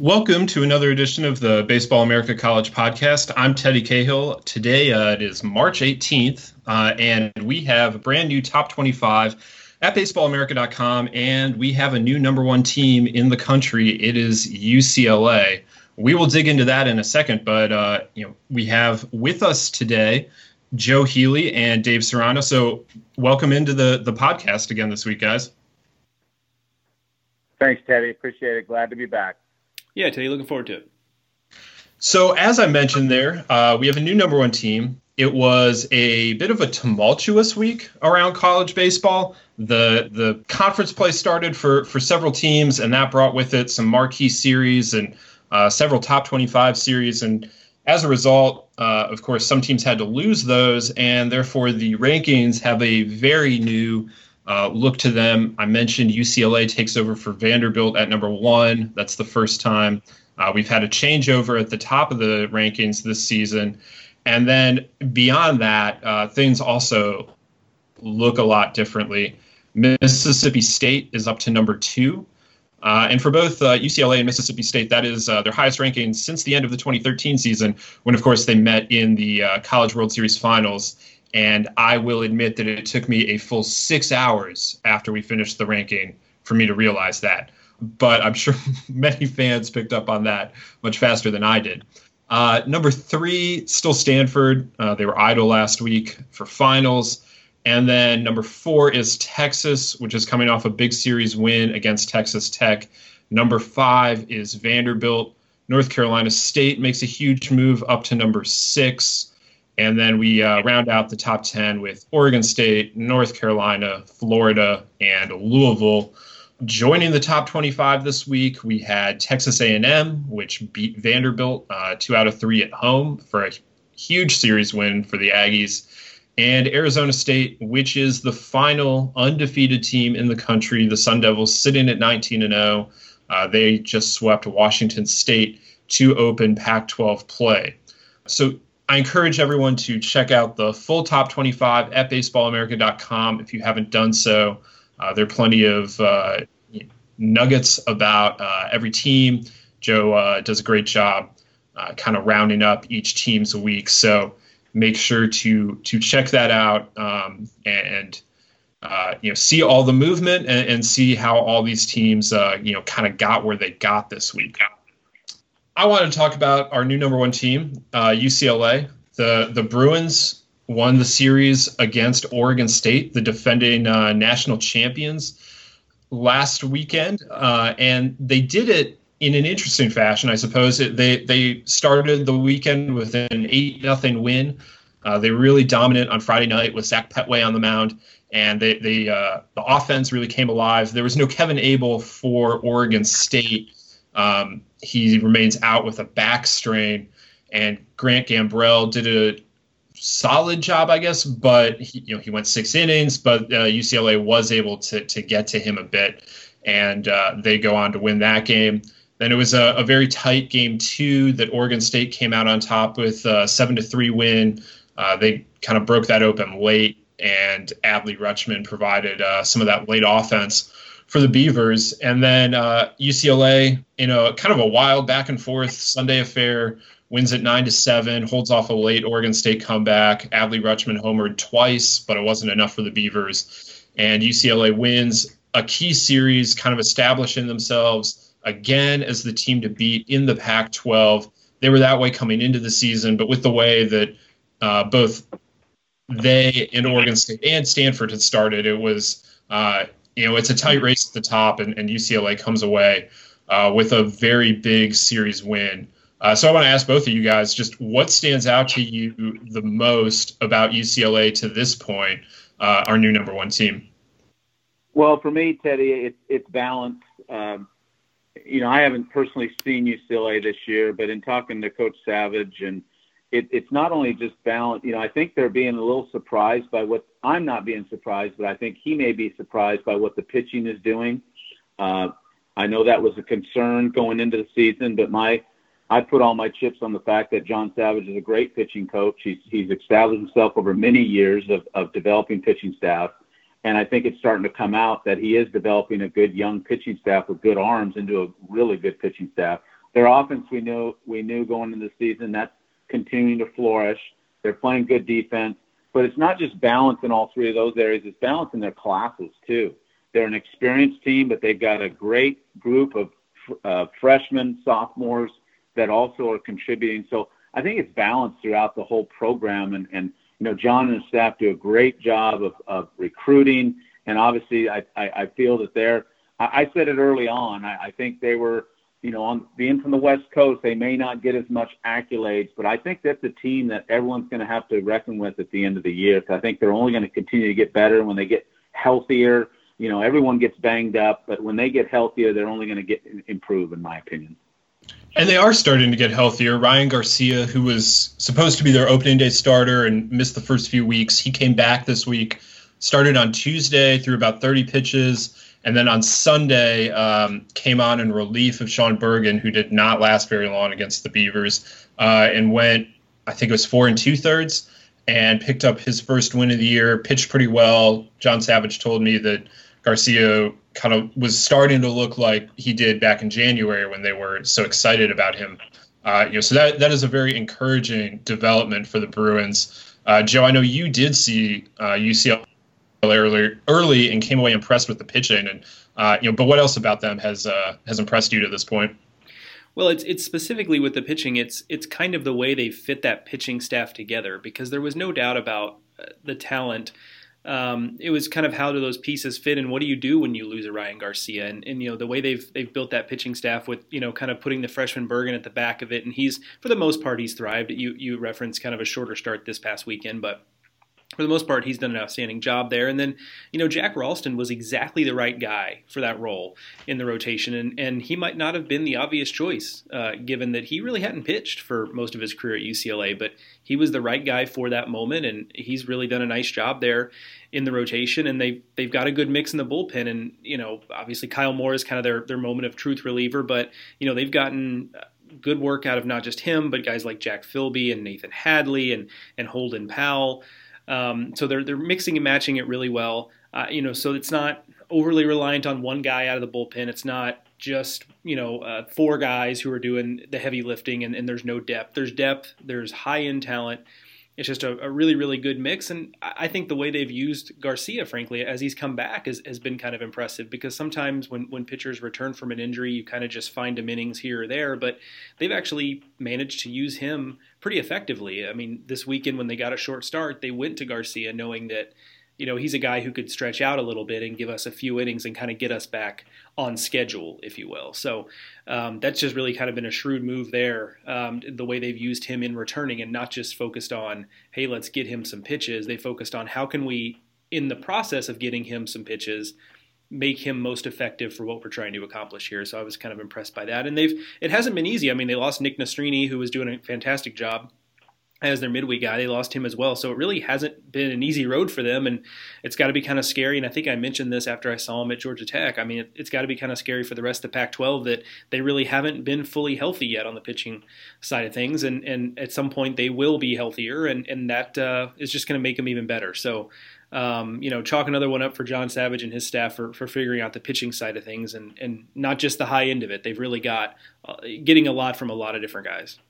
Welcome to another edition of the Baseball America College podcast. I'm Teddy Cahill. Today uh, it is March 18th, uh, and we have a brand new top 25 at baseballamerica.com, and we have a new number one team in the country. It is UCLA. We will dig into that in a second, but uh, you know we have with us today Joe Healy and Dave Serrano. So welcome into the the podcast again this week, guys. Thanks, Teddy. Appreciate it. Glad to be back yeah, Teddy, looking forward to it. So, as I mentioned there, uh, we have a new number one team. It was a bit of a tumultuous week around college baseball. The the conference play started for for several teams, and that brought with it some marquee series and uh, several top 25 series. And as a result, uh, of course, some teams had to lose those, and therefore the rankings have a very new uh, look to them. I mentioned UCLA takes over for Vanderbilt at number one. That's the first time. Uh, we've had a changeover at the top of the rankings this season. And then beyond that, uh, things also look a lot differently. Mississippi State is up to number two. Uh, and for both uh, UCLA and Mississippi State, that is uh, their highest ranking since the end of the 2013 season, when, of course, they met in the uh, College World Series finals. And I will admit that it took me a full six hours after we finished the ranking for me to realize that. But I'm sure many fans picked up on that much faster than I did. Uh, number three, still Stanford. Uh, they were idle last week for finals. And then number four is Texas, which is coming off a big series win against Texas Tech. Number five is Vanderbilt. North Carolina State makes a huge move up to number six. And then we uh, round out the top 10 with Oregon State, North Carolina, Florida, and Louisville. Joining the top 25 this week, we had Texas A&M, which beat Vanderbilt uh, two out of three at home for a huge series win for the Aggies, and Arizona State, which is the final undefeated team in the country. The Sun Devils sitting at 19 and 0. Uh, they just swept Washington State to open Pac-12 play. So I encourage everyone to check out the full top 25 at baseballamerica.com if you haven't done so. Uh, there are plenty of uh, nuggets about uh, every team. Joe uh, does a great job uh, kind of rounding up each team's week. So make sure to to check that out um, and uh, you know see all the movement and, and, see how all these teams you know kind of got where they got this week. I want to talk about our new number one team, uh, UCLA. The the Bruins won the series against Oregon State, the defending uh, national champions, last weekend, uh, and they did it in an interesting fashion, I suppose. It, they they started the weekend with an eight nothing win. Uh, they were really dominant on Friday night with Zach Pettway on the mound, and they, they uh, the offense really came alive. There was no Kevin Abel for Oregon State. Um, he remains out with a back strain, and Grant Gambrell did a solid job, I guess. But he, you know, he went six innings, but uh, UCLA was able to to get to him a bit, and uh, they go on to win that game. Then it was a, a, very tight game two that Oregon State came out on top with a seven to three win. Uh, they kind of broke that open late, and Adley Rutschman provided uh, some of that late offense for the Beavers. And then uh, UCLA, you know, kind of a wild back and forth Sunday affair, wins at nine to seven, holds off a late Oregon State comeback. Adley Rutschman homered twice, but it wasn't enough for the Beavers. And UCLA wins a key series, kind of establishing themselves again as the team to beat in the Pac 12. They were that way coming into the season, but with the way that uh, both they and Oregon State and Stanford had started, it was uh, you know, it's a tight race at the top, and, and UCLA comes away uh, with a very big series win. Uh, so I want to ask both of you guys just what stands out to you the most about UCLA to this point, uh, our new number one team? Well, for me, Teddy, it, it's balance. Um, you know, I haven't personally seen UCLA this year, but in talking to Coach Savage and – it, it's not only just balance. You know, I think they're being a little surprised by what I'm not being surprised, but I think he may be surprised by what the pitching is doing. Uh, I know that was a concern going into the season, but my I put all my chips on the fact that John Savage is a great pitching coach. He's he's established himself over many years of, of developing pitching staff. And I think it's starting to come out that he is developing a good young pitching staff with good arms into a really good pitching staff. their offense we knew we knew going into the season that's continuing to flourish. They're playing good defense, but it's not just balance in all three of those areas. It's balance in their classes too. They're an experienced team, but they've got a great group of uh, freshmen, sophomores that also are contributing. So I think it's balanced throughout the whole program, and and you know John and his staff do a great job of, of recruiting, and obviously I, I, I feel that they're. I, I said it early on. I, I think they were you know, on being from the West Coast, they may not get as much accolades, but I think that's a team that everyone's going to have to reckon with at the end of the year. I think they're only going to continue to get better when they get healthier. You know, everyone gets banged up, but when they get healthier, they're only going to get improve, in my opinion. And they are starting to get healthier. Ryan Garcia, who was supposed to be their opening day starter and missed the first few weeks, he came back this week. Started on Tuesday, threw about 30 pitches and then on Sunday, um, came on in relief of Sean Bergin, who did not last very long against the Beavers, uh, and went, I think it was four and two thirds, and picked up his first win of the year. Pitched pretty well. John Savage told me that Garcia kind of was starting to look like he did back in January when they were so excited about him. Uh, you know, so that that is a very encouraging development for the Bruins. Uh, Joe, I know you did see uh, UCLA early, early and came away impressed with the pitching. And uh, you know, but what else about them has uh, has impressed you to this point? Well, it's it's specifically with the pitching. It's it's kind of the way they fit that pitching staff together because there was no doubt about uh, the talent. Um, it was kind of how do those pieces fit, and what do you do when you lose a Ryan Garcia? And, and you know the way they've they've built that pitching staff with you know kind of putting the freshman Bergin at the back of it, and he's for the most part he's thrived. You you referenced kind of a shorter start this past weekend, but for the most part, he's done an outstanding job there. And then, you know, Jack Ralston was exactly the right guy for that role in the rotation, and and he might not have been the obvious choice, uh, given that he really hadn't pitched for most of his career at UCLA. But he was the right guy for that moment, and he's really done a nice job there in the rotation. And they they've got a good mix in the bullpen, and you know, obviously Kyle Moore is kind of their their moment of truth reliever, but you know they've gotten good work out of not just him, but guys like Jack Philby and Nathan Hadley and and Holden Powell. Um, so they're they're mixing and matching it really well. Uh, you know, so it's not overly reliant on one guy out of the bullpen. It's not just you know uh, four guys who are doing the heavy lifting and, and there's no depth. There's depth. There's high end talent it's just a, a, really, really good mix. And I think the way they've used Garcia, frankly, as he's come back, is, has been kind of impressive because sometimes when, when pitchers return from an injury, you kind of just find him innings here or there. But they've actually managed to use him pretty effectively. I mean, this weekend when they got a short start, they went to Garcia knowing that you know, he's a guy who could stretch out a little bit and give us a few innings and kind of get us back on schedule, if you will. So um, that's just really kind of been a shrewd move there, um, the way they've used him in returning and not just focused on, hey, let's get him some pitches. They focused on how can we, in the process of getting him some pitches, make him most effective for what we're trying to accomplish here. So I was kind of impressed by that. And they've it hasn't been easy. I mean, they lost Nick Nastrini, who was doing a fantastic job as their midweek guy. They lost him as well. So it really hasn't been an easy road for them. And it's got to be kind of scary. And I think I mentioned this after I saw him at Georgia Tech. I mean, it, has got to be kind of scary for the rest of the Pac 12 that they really haven't been fully healthy yet on the pitching side of things. And, and at some point, they will be healthier. And, and that uh, is just going to make them even better. So, um, you know, chalk another one up for John Savage and his staff for, for figuring out the pitching side of things and, and not just the high end of it. They've really got uh, getting a lot from a lot of different guys.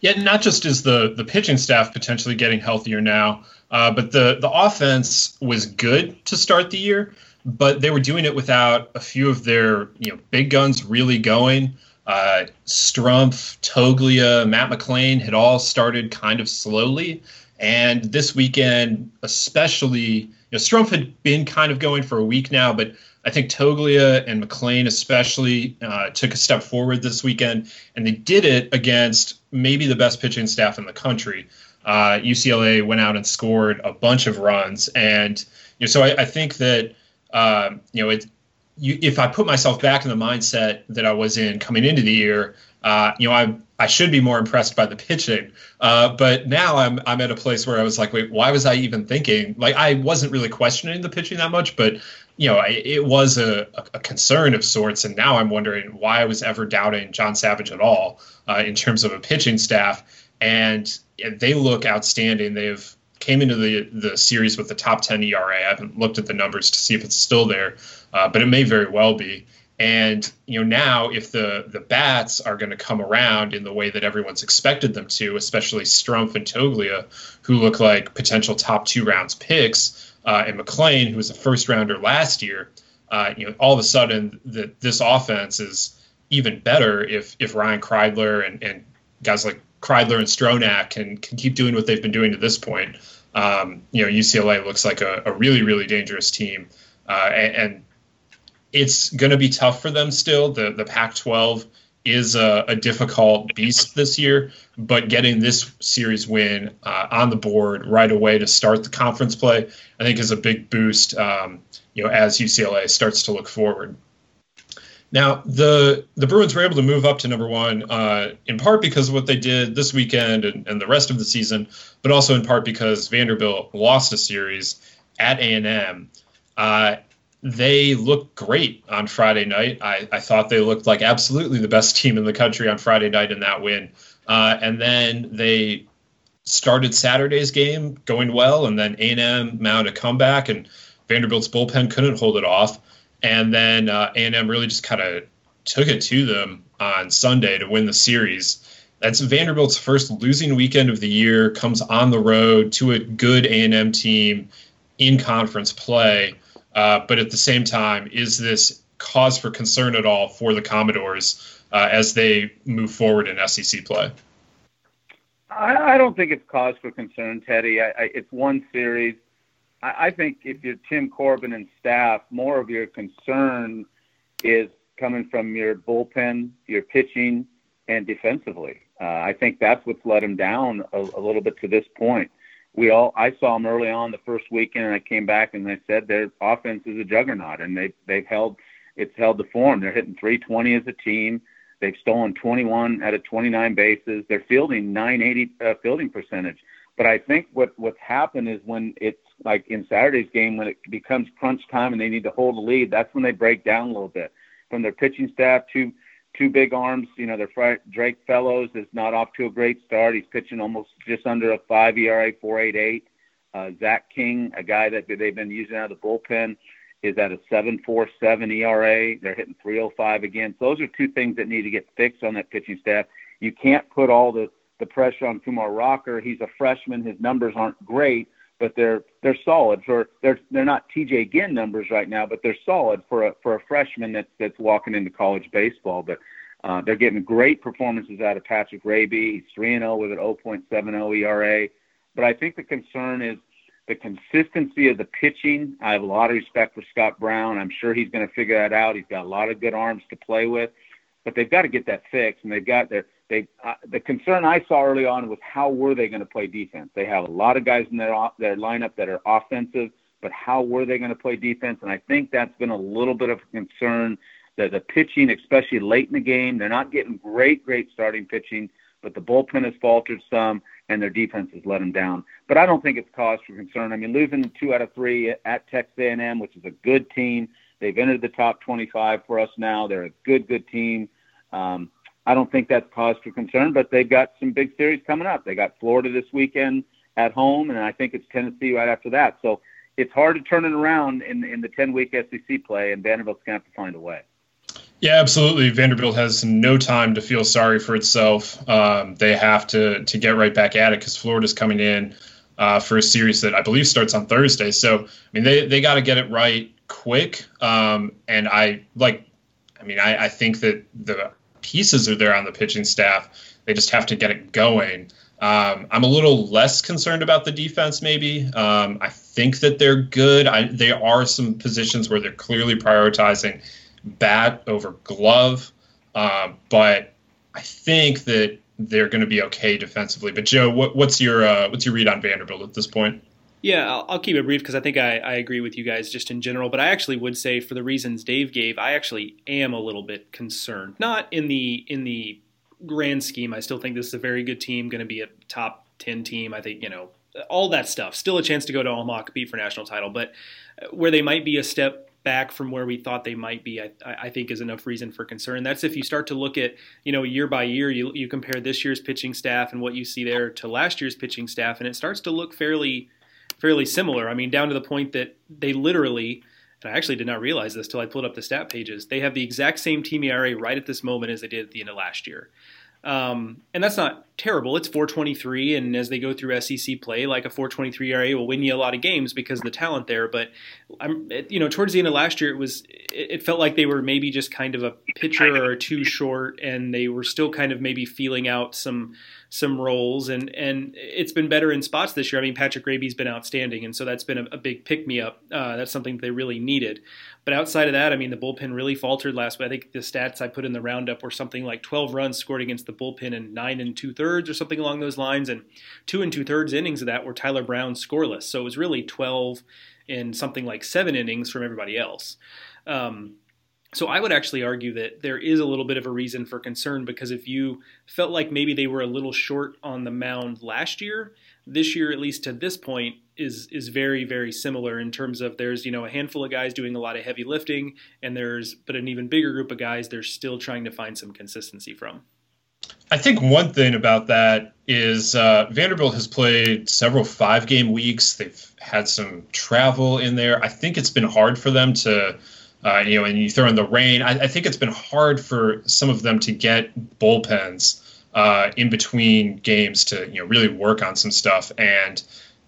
Yeah, not just is the the pitching staff potentially getting healthier now, uh, but the the offense was good to start the year, but they were doing it without a few of their you know big guns really going. Uh, Strumpf, Toglia, Matt McLain had all started kind of slowly, and this weekend especially, know, Strumpf had been kind of going for a week now, but I think Toglia and McLain especially uh, took a step forward this weekend, and they did it against maybe the best pitching staff in the country. Uh, UCLA went out and scored a bunch of runs, and you know, so I, I think that um, you know, it, you, if I put myself back in the mindset that I was in coming into the year, uh, you know, I I should be more impressed by the pitching. Uh, but now I'm I'm at a place where I was like, wait, why was I even thinking? Like I wasn't really questioning the pitching that much, but you know, it was a, a concern of sorts. And now I'm wondering why I was ever doubting John Savage at all uh, in terms of a pitching staff. And they look outstanding. They've came into the the series with the top 10 ERA. I haven't looked at the numbers to see if it's still there, uh, but it may very well be. And you know now, if the the bats are going to come around in the way that everyone's expected them to, especially Strumpf and Toglia, who look like potential top two rounds picks, uh, and McLain, who was a first rounder last year, uh, you know, all of a sudden that this offense is even better if if Ryan Kreidler and, and guys like Kreidler and Stronach can can keep doing what they've been doing to this point. Um, you know, UCLA looks like a, a really really dangerous team, uh, and, and, it's going to be tough for them still. The the Pac-12 is a, a, difficult beast this year, but getting this series win uh, on the board right away to start the conference play, I think, is a big boost. Um, you know, as UCLA starts to look forward. Now, the the Bruins were able to move up to number one uh, in part because of what they did this weekend and, and, the rest of the season, but also in part because Vanderbilt lost a series at A and M. Uh, they looked great on Friday night. I, I thought they looked like absolutely the best team in the country on Friday night in that win. Uh, and then they started Saturday's game going well, and then A and M mounted a comeback, and Vanderbilt's bullpen couldn't hold it off and then uh, A&M really just kind of took it to them on Sunday to win the series. That's Vanderbilt's first losing weekend of the year. Comes on the road to a good A&M team in conference play, uh, but at the same time, is this cause for concern at all for the Commodores uh, as they move forward in SEC play? I, I, don't think it's cause for concern, Teddy. I, I, it's one series. I, think if you're Tim Corbin and staff, more of your concern is coming from your bullpen, your pitching, and defensively. Uh, I think that's what's let him down a, a little bit to this point. We all I saw them early on the first weekend, and I came back and I said their offense is a juggernaut, and they they've held it's held the form. They're hitting 320 as a team. They've stolen 21 out of 29 bases. They're fielding 980 uh, fielding percentage. But I think what what's happened is when it's like in Saturday's game when it becomes crunch time and they need to hold the lead, that's when they break down a little bit. From their pitching staff, two two big arms. You know, their Drake Fellows is not off to a great start. He's pitching almost just under a five ERA, four eight eight. Uh, Zach King, a guy that they've been using out of the bullpen, is at a seven four seven ERA. They're hitting 305 again. So those are two things that need to get fixed on that pitching staff. You can't put all the the pressure on Kumar Rocker. He's a freshman. His numbers aren't great, but they're they're solid for they're they're not TJ Ginn numbers right now, but they're solid for a for a freshman that's that's walking into college baseball. But uh, they're getting great performances out of Patrick Raby. He's three and zero with an 0.70 ERA. But I think the concern is the consistency of the pitching. I have a lot of respect for Scott Brown. I'm sure he's going to figure that out. He's got a lot of good arms to play with, but they've got to get that fixed, and they've got their they uh, the concern I saw early on was how were they going to play defense? They have a lot of guys in their their lineup that are offensive, but how were they going to play defense? And I think that's been a little bit of a concern. That the pitching, especially late in the game, they're not getting great, great starting pitching, but the bullpen has faltered some, and their defense has let them down. But I don't think it's cause for concern. I mean, losing two out of three at Texas A&M, which is a good team, they've entered the top 25 for us now. They're a good, good team. Um, I don't think that's cause for concern, but they've got some big series coming up. They got Florida this weekend at home, and I think it's Tennessee right after that. So it's hard to turn it around in in the 10 week SEC play, and Vanderbilt's going to have to find a way. Yeah, absolutely. Vanderbilt has no time to feel sorry for itself. Um, they have to to get right back at it because Florida's coming in uh, for a series that I believe starts on Thursday. So I mean, they they got to get it right quick. Um, and I like, I mean, I, I think that the pieces are there on the pitching staff. They just have to get it going. Um, I'm a little less concerned about the defense, maybe. Um, I think that they're good. I, there are some positions where they're clearly prioritizing bat over glove, uh, but I think that they're going to be okay defensively. But Joe, what, what's your uh, what's your read on Vanderbilt at this point? Yeah, I'll, I'll keep it brief because I think I, I agree with you guys just in general. But I actually would say, for the reasons Dave gave, I actually am a little bit concerned. Not in the in the grand scheme. I still think this is a very good team, going to be a top ten team. I think you know all that stuff. Still a chance to go to Omaha, compete for national title, but uh, where they might be a step back from where we thought they might be, I, I, think is enough reason for concern. That's if you start to look at, you know, year by year, you, you compare this year's pitching staff and what you see there to last year's pitching staff, and it starts to look fairly fairly similar. I mean, down to the point that they literally and I actually did not realize this till I pulled up the stat pages. They have the exact same team ERA right at this moment as they did at the end of last year. Um, and that's not terrible. It's 423, and as they go through SEC play, like a 423 ERA will win you a lot of games because of the talent there. But I'm, you know, towards the end of last year, it was it felt like they were maybe just kind of a pitcher or two short, and they were still kind of maybe feeling out some some roles, and and it's been better in spots this year. I mean, Patrick Raby's been outstanding, and so that's been a, a big pick me up. Uh, that's something they really needed. But outside of that, I mean, the bullpen really faltered last week. I think the stats I put in the roundup were something like 12 runs scored against the bullpen in nine and two thirds or something along those lines, and two and two thirds innings of that were Tyler Brown scoreless. So it was really 12 in something like seven innings from everybody else. Um, so I would actually argue that there is a little bit of a reason for concern because if you felt like maybe they were a little short on the mound last year, this year at least to this point is is very very similar in terms of there's you know a handful of guys doing a lot of heavy lifting and there's but an even bigger group of guys they're still trying to find some consistency from. I think one thing about that is uh, Vanderbilt has played several five game weeks. They've had some travel in there. I think it's been hard for them to uh, you know, and you throw in the rain. I, I, think it's been hard for some of them to get bullpens uh, in between games to you know really work on some stuff. And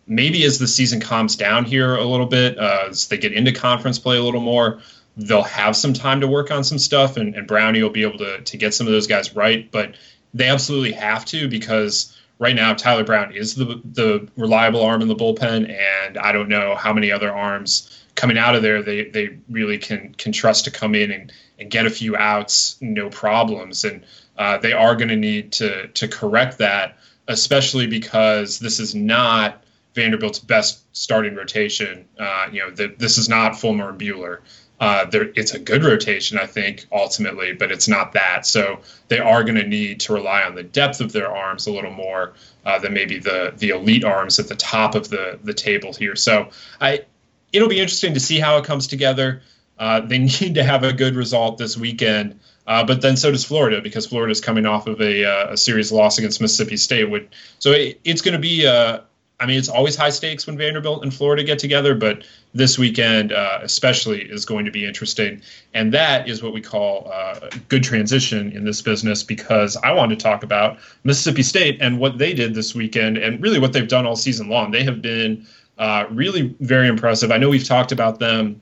maybe as the season calms down here a little bit, uh, as they get into conference play a little more, they'll have some time to work on some stuff, and, and Brownie will be able to to get some of those guys right. But they absolutely have to because right now Tyler Brown is the the reliable arm in the bullpen, and I don't know how many other arms coming out of there, they they really can can trust to come in and, and get a few outs, no problems. And uh, they are going to need to to correct that, especially because this is not Vanderbilt's best starting rotation. Uh, you know, the, this is not Fulmer and Buehler. Uh, it's a good rotation, I think, ultimately, but it's not that. So they are going to need to rely on the depth of their arms a little more uh, than maybe the the elite arms at the top of the the table here. So I it'll be interesting to see how it comes together. Uh, they need to have a good result this weekend, uh, but then so does Florida because Florida is coming off of a, uh, a series loss against Mississippi State. So it, it's going to be. Uh, I mean, it's always high stakes when Vanderbilt and Florida get together, but this weekend uh, especially is going to be interesting, and that is what we call uh, good transition in this business because I want to talk about Mississippi State and what they did this weekend, and really what they've done all season long. They have been uh, really very impressive. I know we've talked about them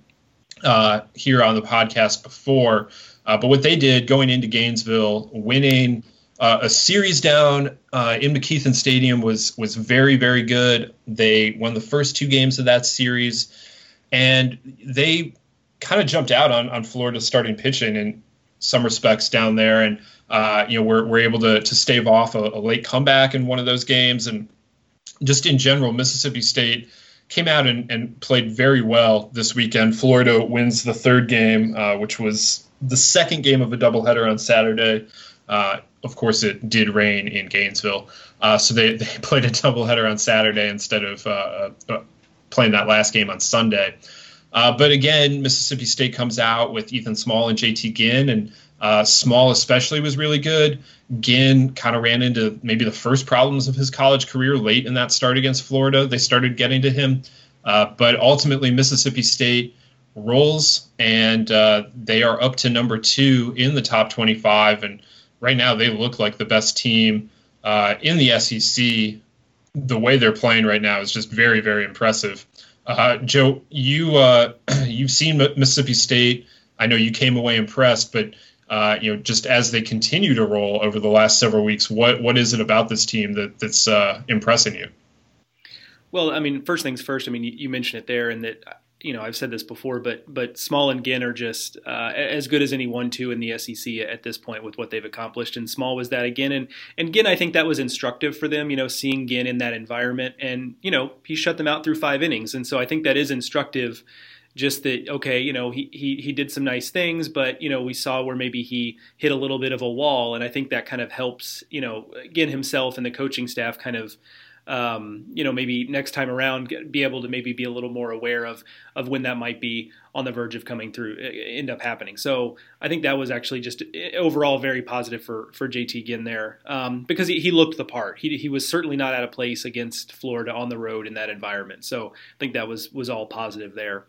uh, here on the podcast before, uh, but what they did going into Gainesville, winning uh, a series down uh, in McKethan Stadium was was very very good. They won the first two games of that series, and they kind of jumped out on on Florida starting pitching in some respects down there, and uh, you know we're, we're able to to stave off a, a late comeback in one of those games, and just in general, Mississippi State came out and, and played very well this weekend. Florida wins the third game, uh, which was the second game of a doubleheader on Saturday. Uh, of course, it did rain in Gainesville, uh, so they, they played a doubleheader on Saturday instead of uh, uh, playing that last game on Sunday. Uh, but again, Mississippi State comes out with Ethan Small and JT Ginn, and uh, Small especially was really good. Ginn kind of ran into maybe the first problems of his college career late in that start against Florida. They started getting to him, uh, but ultimately Mississippi State rolls, and uh, they are up to number two in the top 25. And right now they look like the best team uh, in the SEC. The way they're playing right now is just very, very impressive. Uh, Joe, you uh, you've seen Mississippi State. I know you came away impressed, but uh, you know, just as they continue to roll over the last several weeks, what what is it about this team that that's uh, impressing you? Well, I mean, first things first. I mean, you, you, mentioned it there, and that you know I've said this before, but but Small and Ginn are just uh, as good as any one-two in the SEC at this point with what they've accomplished. And Small was that again, and and Ginn, I think that was instructive for them. You know, seeing Ginn in that environment, and you know he shut them out through five innings, and so I think that is instructive just that okay you know he, he he did some nice things but you know we saw where maybe he hit a little bit of a wall. And i think that kind of helps you know again himself and the coaching staff kind of um, you know maybe next time around be able to maybe be a little more aware of of when that might be on the verge of coming through end up happening. So i think that was actually just overall very positive for for jt ginn there um, because he, he looked the part. He, he was certainly not out of place against florida on the road in that environment. So i think that was was all positive there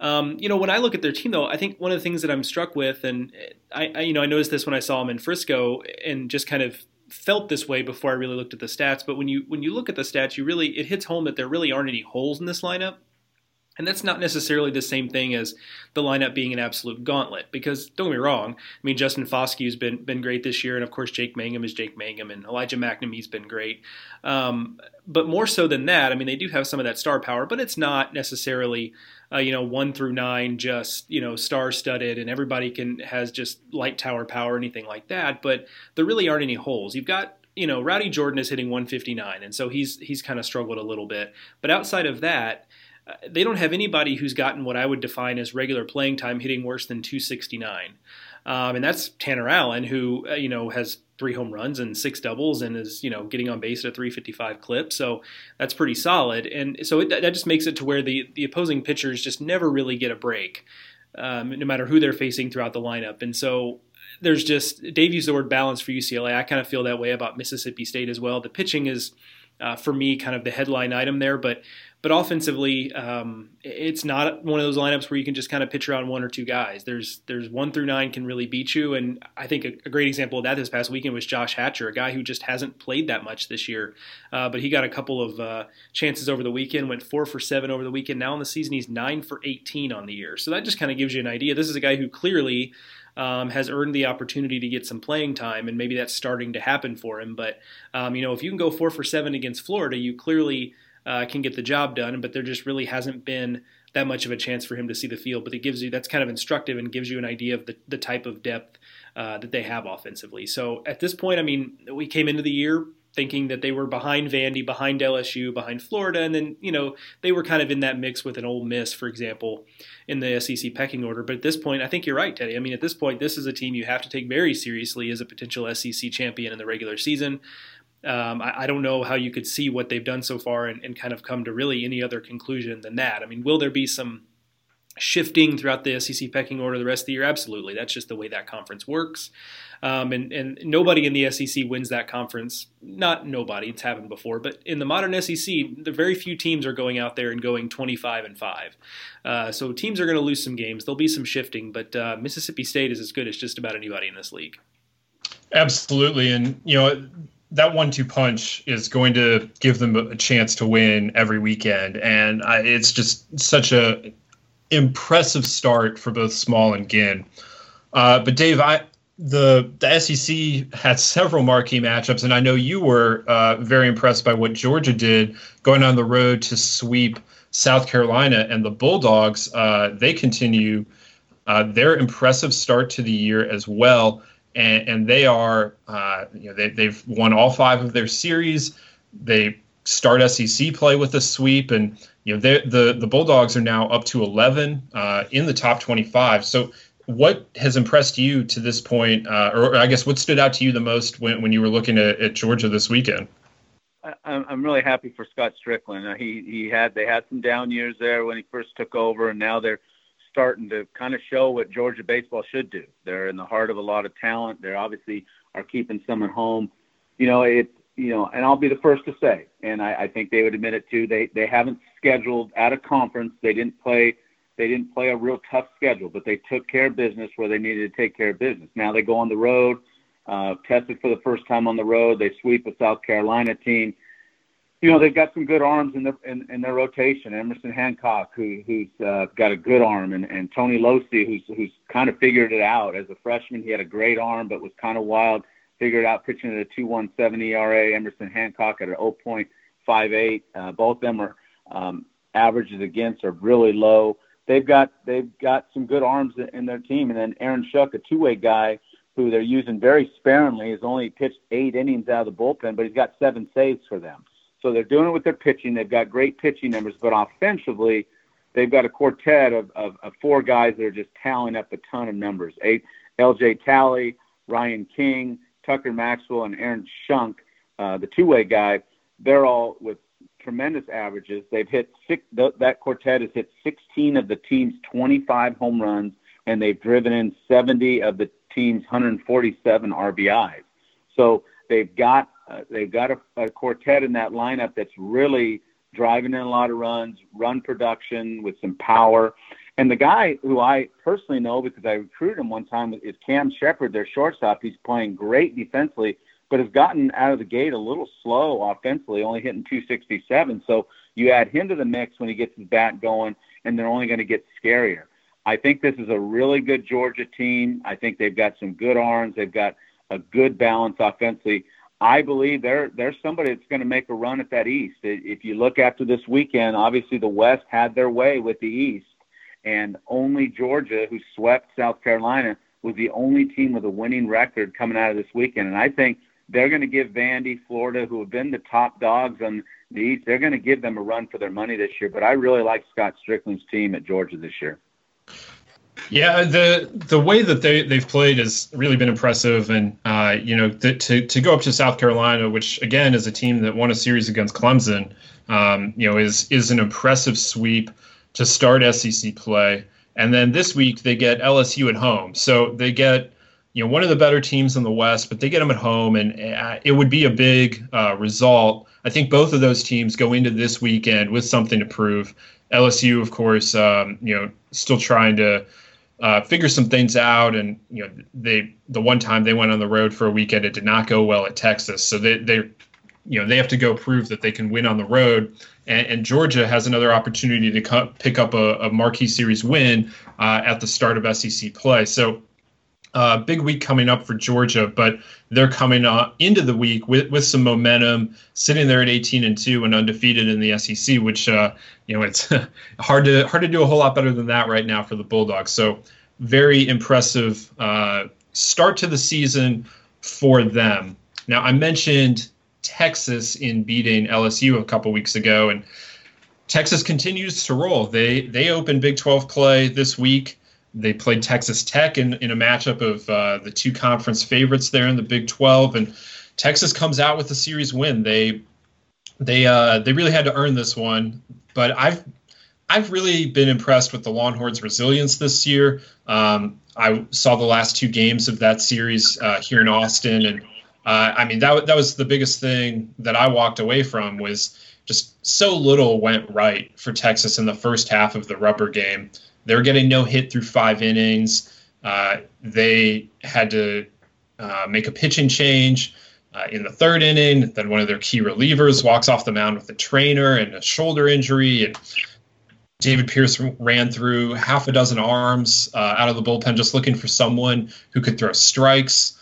Um, you know, when I look at their team, though, I think one of the things that I'm struck with, and I, I, you know, I noticed this when I saw them in Frisco, and just kind of felt this way before I really looked at the stats. But when you when you look at the stats, you really it hits home that there really aren't any holes in this lineup. And that's not necessarily the same thing as the lineup being an absolute gauntlet. Because don't get me wrong, I mean Justin Foskey's been been great this year, and of course Jake Mangum is Jake Mangum, and Elijah MacNamee's been great. Um, but more so than that, I mean they do have some of that star power, but it's not necessarily uh, you know one through nine just you know star studded, and everybody can has just light tower power, anything like that. But there really aren't any holes. You've got you know Rowdy Jordan is hitting 159, and so he's he's kind of struggled a little bit. But outside of that they don't have anybody who's gotten what I would define as regular playing time hitting worse than 269. Um, and that's Tanner Allen, who uh, you know has three home runs and six doubles, and is you know getting on base at a 355 clip. So that's pretty solid. And so it, that just makes it to where the the opposing pitchers just never really get a break, um, no matter who they're facing throughout the lineup. And so there's just Dave used the word balance for UCLA. I kind of feel that way about Mississippi State as well. The pitching is. Uh, for me, kind of the headline item there, but but offensively, um, it's not one of those lineups where you can just kind of pitch around one or two guys. There's there's one through nine can really beat you, and I think a, a great example of that this past weekend was Josh Hatcher, a guy who just hasn't played that much this year, uh, but he got a couple of uh, chances over the weekend. Went four for seven over the weekend. Now in the season, he's nine for 18 on the year. So that just kind of gives you an idea. This is a guy who clearly. Um, has earned the opportunity to get some playing time, and maybe that's starting to happen for him. But um, you know, if you can go four for seven against Florida, you clearly uh, can get the job done, but there just really hasn't been that much of a chance for him to see the field. But it gives you that's kind of instructive and gives you an idea of the, the type of depth uh, that they have offensively. So at this point, I mean, we came into the year thinking that they were behind Vandy, behind LSU, behind Florida, and then you know they were kind of in that mix with an Ole Miss, for example, in the SEC pecking order. But at this point, I think you're right, Teddy. I mean, at this point, this is a team you have to take very seriously as a potential SEC champion in the regular season. Um, I, I, don't know how you could see what they've done so far and, and, kind of come to really any other conclusion than that. I mean, will there be some shifting throughout the SEC pecking order the rest of the year? Absolutely. That's just the way that conference works. Um, and, and nobody in the SEC wins that conference. Not nobody, it's happened before, but in the modern SEC, the very few teams are going out there and going 25 and 5. Uh, so teams are going to lose some games. There'll be some shifting, but uh, Mississippi State is as good as just about anybody in this league. Absolutely. And, you know, that one-two punch is going to give them a chance to win every weekend, and I, it's just such a impressive start for both Small and Ginn. Uh, but Dave, I the the SEC had several marquee matchups, and I know you were uh, very impressed by what Georgia did going on the road to sweep South Carolina and the Bulldogs. Uh, they continue uh, their impressive start to the year as well and, and they are uh, you know they, they've won all five of their series. They start SEC play with a sweep, and you know the the Bulldogs are now up to 11 uh, in the top 25. So what has impressed you to this point, uh, or I guess what stood out to you the most when, when you were looking at, at Georgia this weekend? I'm really happy for Scott Stricklin. He he had they had some down years there when he first took over, and now they're starting to kind of show what Georgia baseball should do. They're in the heart of a lot of talent. They obviously are keeping some at home. You know, it you know, and I'll be the first to say, and I, I think they would admit it too. They they haven't scheduled at a conference. They didn't play. They didn't play a real tough schedule, but they took care of business where they needed to take care of business. Now they go on the road, uh, tested for the first time on the road. They sweep a South Carolina team you know they've got some good arms in their in, in their rotation. Emerson Hancock, who who's uh, got a good arm, and, and Tony Locey, who's who's kind of figured it out as a freshman. He had a great arm, but was kind of wild. Figured out pitching at a 2.17 ERA. Emerson Hancock at an 0.58. Uh, both of them are um, averages against are really low. They've got they've got some good arms in their team, and then Aaron Schunk, a two-way guy who they're using very sparingly, has only pitched eight innings out of the bullpen, but he's got seven saves for them. So they're doing it with their pitching. They've got great pitching numbers, but offensively, they've got a quartet of, of, of four guys that are just tallying up a ton of numbers. Eight, L.J. Talley, Ryan King, Tucker Maxwell, and Aaron Schunk, uh, the two-way guy. They're all with tremendous averages. They've hit six. Th- that quartet has hit 16 of the team's 25 home runs, and they've driven in 70 of the team's 147 RBIs. So they've got uh, they've got a, a quartet in that lineup that's really driving in a lot of runs, run production with some power. And the guy who I personally know because I recruited him one time is Cam Shepherd, their shortstop. He's playing great defensively, but has gotten out of the gate a little slow offensively, only hitting 267. So you add him to the mix when he gets his bat going, and they're only going to get scarier. I think this is a really good Georgia team. I think they've got some good arms. They've got a good balance offensively. I believe they're they're somebody that's going to make a run at that East. If you look after this weekend, obviously the West had their way with the East, and only Georgia, who swept South Carolina, was the only team with a winning record coming out of this weekend. And I think they're going to give Vandy, Florida, who have been the top dogs on the East, they're going to give them a run for their money this year. But I really like Scott Stricklin's team at Georgia this year. Yeah, the the way that they they've played has really been impressive, and uh, you know the, to to go up to South Carolina, which again is a team that won a series against Clemson, um, you know is is an impressive sweep to start SEC play, and then this week they get LSU at home, so they get you know one of the better teams in the West, but they get them at home, and uh, it would be a big uh, result. I think both of those teams go into this weekend with something to prove. LSU, of course, um, you know, still trying to uh, figure some things out. And you know, they the one time they went on the road for a weekend, it did not go well at Texas. So they they you know they have to go prove that they can win on the road. And, and Georgia has another opportunity to pick up a, a marquee series win uh, at the start of SEC play. So uh, big week coming up for Georgia, but they're coming uh, into the week with, with some momentum, sitting there at 18 and two and undefeated in the SEC, which uh, you know it's hard to hard to do a whole lot better than that right now for the Bulldogs. So very impressive uh, start to the season for them. Now I mentioned Texas in beating LSU a couple weeks ago, and Texas continues to roll. They they open Big 12 play this week. They played Texas Tech in, in a matchup of uh, the two conference favorites there in the Big 12, and Texas comes out with a series win. They they uh, they really had to earn this one, but I've I've really been impressed with the Longhorns' resilience this year. Um, I saw the last two games of that series uh, here in Austin, and uh, I mean that that was the biggest thing that I walked away from was just so little went right for Texas in the first half of the rubber game. They're getting no hit through five innings. Uh, they had to uh, make a pitching change uh, in the third inning. Then one of their key relievers walks off the mound with a trainer and a shoulder injury. And David Pierce ran through half a dozen arms uh, out of the bullpen just looking for someone who could throw strikes.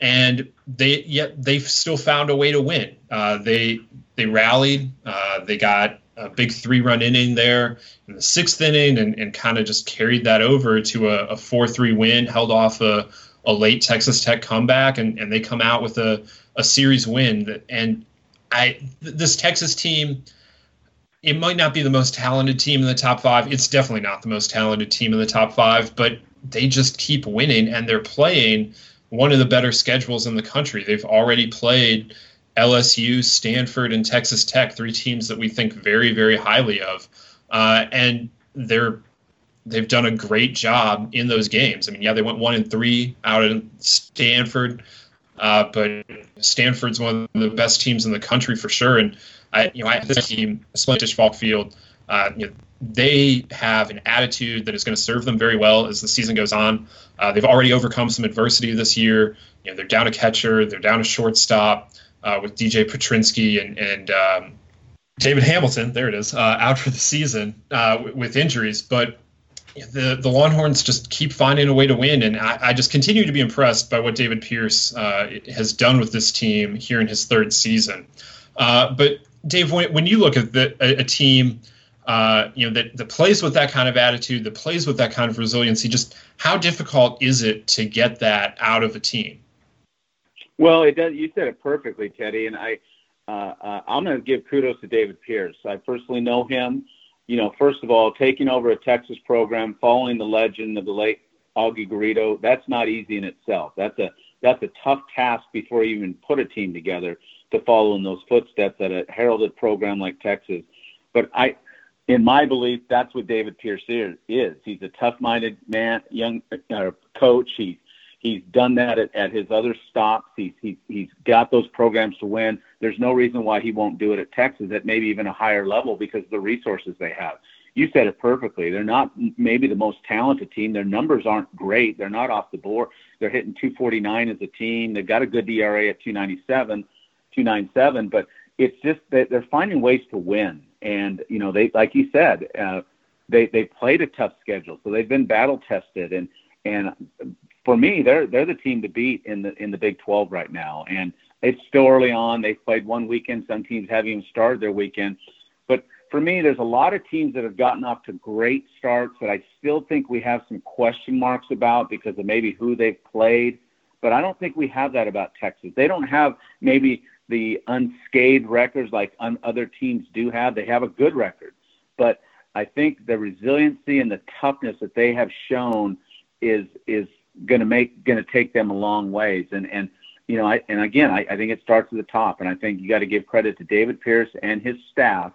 And they yet they've still found a way to win. Uh, they they rallied. Uh, they got a big three run inning there in the sixth inning and, and kind of just carried that over to a, a 4-3 win, held off a, a late Texas Tech comeback, and, and they come out with a, a series win. And I this Texas team, it might not be the most talented team in the top five. It's definitely not the most talented team in the top five, but they just keep winning and they're playing one of the better schedules in the country. They've already played – LSU, Stanford, and Texas Tech, three teams that we think very, very highly of. Uh, and they're they've done a great job in those games. I mean, yeah, they went one and three out in Stanford, uh, but Stanford's one of the best teams in the country for sure. And I, you know, I this team, Splendid Falk Field, uh, you know, they have an attitude that is going to serve them very well as the season goes on. Uh, they've already overcome some adversity this year. You know, they're down a catcher, they're down a shortstop uh, with DJ Petrinsky and, and um, David Hamilton. There it is, uh, out for the season uh, with injuries. But the the Longhorns just keep finding a way to win, and I, I just continue to be impressed by what David Pierce uh, has done with this team here in his third season. Uh, but Dave, when, when you look at the, a, a team. Uh, you know that, that plays with that kind of attitude, that plays with that kind of resiliency. Just how difficult is it to get that out of a team? Well, it does. You said it perfectly, Teddy. And I, uh, uh, I'm going to give kudos to David Pierce. I personally know him. You know, first of all, taking over a Texas program, following the legend of the late Augie Garrido, that's not easy in itself. That's a that's a tough task before you even put a team together to follow in those footsteps at a heralded program like Texas. But I, in my belief, that's what David Pierce is. He's a tough-minded man, young uh, coach. He He's done that at, at his other stops. He's, he's, he's got those programs to win. There's no reason why he won't do it at Texas at maybe even a higher level because of the resources they have. you said it perfectly. They're not maybe the most talented team. Their numbers aren't great. They're not off the board. They're hitting 249 as a team. They've got a good DRA at 297, 297. But it's just that they're finding ways to win. And you know, they like you said, uh, they they played a tough schedule, so they've been battle tested. And and for me, they're they're the team to beat in the in the Big 12 right now. And it's still early on. They've played one weekend. Some teams haven't even started their weekend. But for me, there's a lot of teams that have gotten off to great starts that I still think we have some question marks about because of maybe who they've played. But I don't think we have that about Texas. They don't have maybe the unscathed records like un- other teams do have. They have a good record, but I think the resiliency and the toughness that they have shown is is going to make going to take them a long ways. And and you know, I, and again, I, I think it starts at the top, and I think you got to give credit to David Pierce and his staff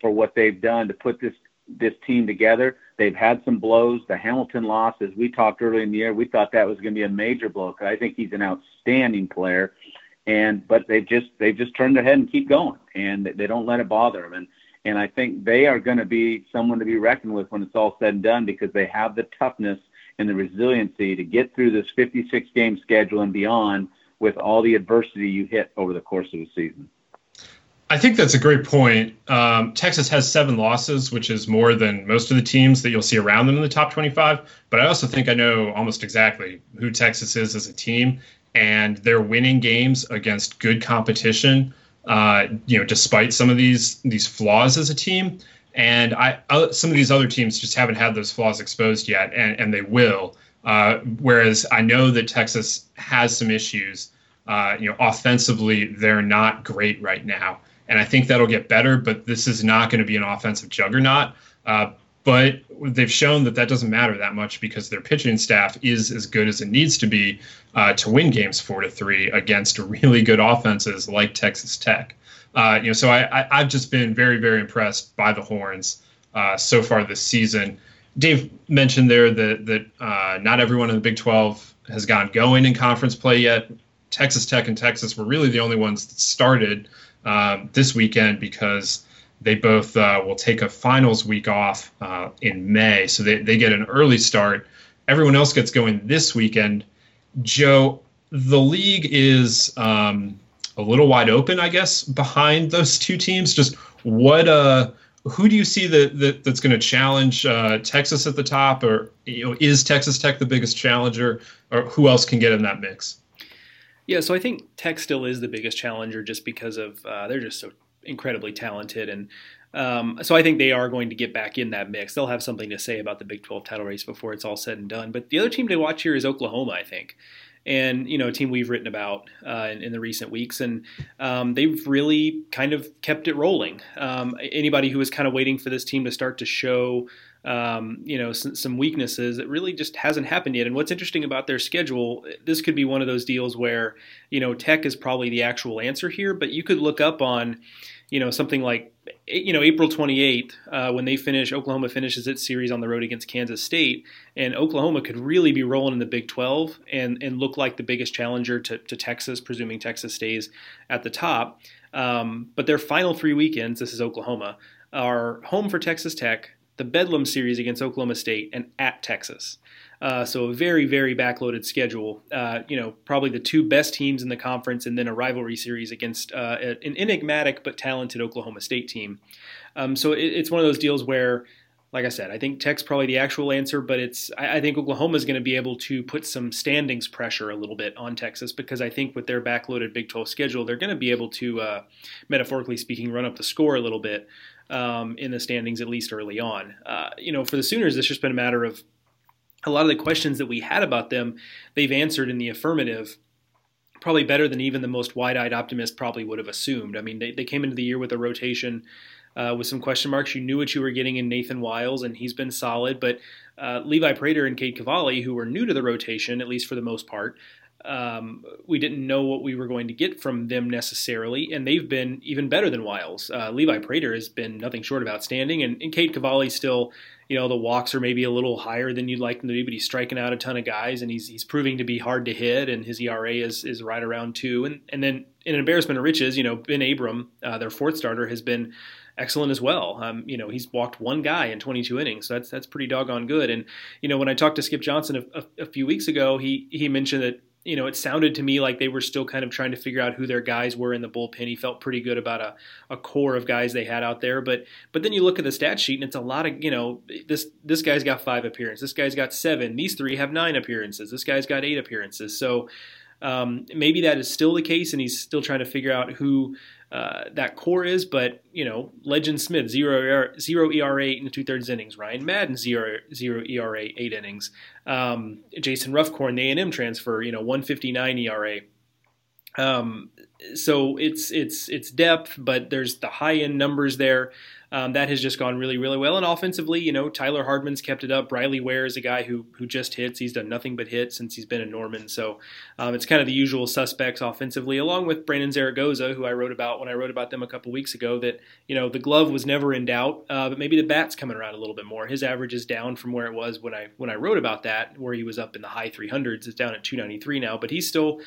for what they've done to put this this team together. They've had some blows. The Hamilton loss, as we talked earlier in the year, we thought that was going to be a major blow. Because I think he's an outstanding player, and but they've just they've just turned their head and keep going, and they don't let it bother them. And and I think they are going to be someone to be reckoned with when it's all said and done because they have the toughness and the resiliency to get through this 56 game schedule and beyond with all the adversity you hit over the course of the season. I think that's a great point. Um, Texas has seven losses, which is more than most of the teams that you'll see around them in the top 25. But I also think I know almost exactly who Texas is as a team, and they're winning games against good competition. Uh, you know, despite some of these these flaws as a team, and I uh, some of these other teams just haven't had those flaws exposed yet, and, and they will. Uh, whereas I know that Texas has some issues. Uh, you know, offensively, they're not great right now, and I think that'll get better. But this is not going to be an offensive juggernaut. Uh, but they've shown that that doesn't matter that much because their pitching staff is as good as it needs to be uh, to win games four to three against really good offenses like Texas Tech. Uh, you know, so I, I have just been very very impressed by the Horns uh, so far this season. Dave mentioned there that that uh, not everyone in the Big 12 has gone going in conference play yet. Texas Tech and Texas were really the only ones that started um, this weekend because they both uh, will take a finals week off uh, in May, so they, they get an early start. Everyone else gets going this weekend. Joe, the league is um, a little wide open, I guess, behind those two teams. Just what uh who do you see that, that that's going to challenge uh, Texas at the top, or you know, is Texas Tech the biggest challenger, or who else can get in that mix? Yeah, so I think Tech still is the biggest challenger just because of uh, they're just so incredibly talented, and um, so I think they are going to get back in that mix. They'll have something to say about the Big 12 title race before it's all said and done. But the other team to watch here is Oklahoma, I think and you know a team we've written about uh, in, in, the recent weeks, and um, they've really kind of kept it rolling. Um, anybody who was kind of waiting for this team to start to show. Um, you know some, some weaknesses. It really just hasn't happened yet. And what's interesting about their schedule, this could be one of those deals where you know Tech is probably the actual answer here, but you could look up on you know something like you know April 28th uh, when they finish Oklahoma finishes its series on the road against Kansas State and Oklahoma could really be rolling in the Big 12 and and look like the biggest challenger to, to Texas presuming Texas stays at the top. Um, but their final three weekends this is Oklahoma are home for Texas Tech the Bedlam series against Oklahoma State and at Texas uh, so a very, very backloaded schedule. Uh, you know, probably the two best teams in the conference, and then a rivalry series against uh, an enigmatic but talented Oklahoma State team. Um, so it, it's one of those deals where, like I said, I think Tech's probably the actual answer, but it's I, I think Oklahoma is going to be able to put some standings pressure a little bit on Texas because I think with their backloaded Big 12 schedule, they're going to be able to, uh, metaphorically speaking, run up the score a little bit. Um, in the standings, at least early on. Uh, you know, for the Sooners, it's just been a matter of a lot of the questions that we had about them, they've answered in the affirmative probably better than even the most wide-eyed optimist probably would have assumed. I mean, they, they came into the year with a rotation uh, with some question marks. You knew what you were getting in Nathan Wiles, and he's been solid. But uh, Levi Prater and Cade Cavalli, who were new to the rotation, at least for the most part, um, we didn't know what we were going to get from them necessarily, and they've been even better than Wiles. Uh, Levi Prater has been nothing short of outstanding, and, and Cade Cavalli still, you know, the walks are maybe a little higher than you'd like them to be, but he's striking out a ton of guys, and he's he's proving to be hard to hit, and his ERA is is right around two, and and then in an embarrassment of riches, you know, Ben Abram, uh, their fourth starter, has been excellent as well. Um, you know, he's walked one guy in 22 innings, so that's that's pretty doggone good. And you know, when I talked to Skip Johnson a, a, a few weeks ago, he he mentioned that you know, it sounded to me like they were still kind of trying to figure out who their guys were in the bullpen. He felt pretty good about a, a core of guys they had out there. But but then you look at the stat sheet and it's a lot of, you know, this this guy's got five appearances. This guy's got seven. These three have nine appearances. This guy's got eight appearances. So um, maybe that is still the case, and he's still trying to figure out who uh, that core is. But you know, Legend Smith zero zero ERA in the two thirds innings. Ryan Madden zero zero ERA eight innings. Um, Jason Ruffcorn, the A and M transfer, you know, one fifty nine ERA. Um, so it's it's it's depth, but there's the high end numbers there. Um, that has just gone really, really well. And offensively, you know, Tyler Hardman's kept it up. Riley Ware is a guy who who just hits. He's done nothing but hit since he's been in Norman. So um, it's kind of the usual suspects offensively, along with Brandon Zaragoza, who I wrote about when I wrote about them a couple weeks ago. That you know the glove was never in doubt, uh, but maybe the bat's coming around a little bit more. His average is down from where it was when I when I wrote about that, where he was up in the high 300s. It's down at 293 now, but he's still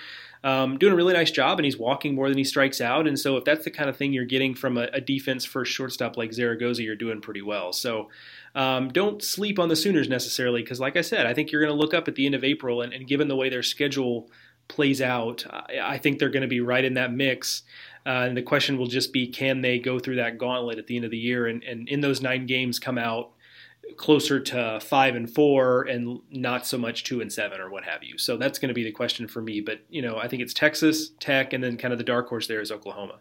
um, doing a really nice job, and he's walking more than he strikes out. And so, if that's the kind of thing you're getting from a, a defense first shortstop like Zaragoza, you're doing pretty well. So, um, don't sleep on the Sooners necessarily, because, like I said, I think you're going to look up at the end of April, and, and given the way their schedule plays out, I, I think they're going to be right in that mix. Uh, and the question will just be, can they go through that gauntlet at the end of the year, and, and in those nine games come out closer to five and four and not so much two and seven or what have you. So that's going to be the question for me. But, you know, I think it's Texas, Tech, and then kind of the dark horse there is Oklahoma.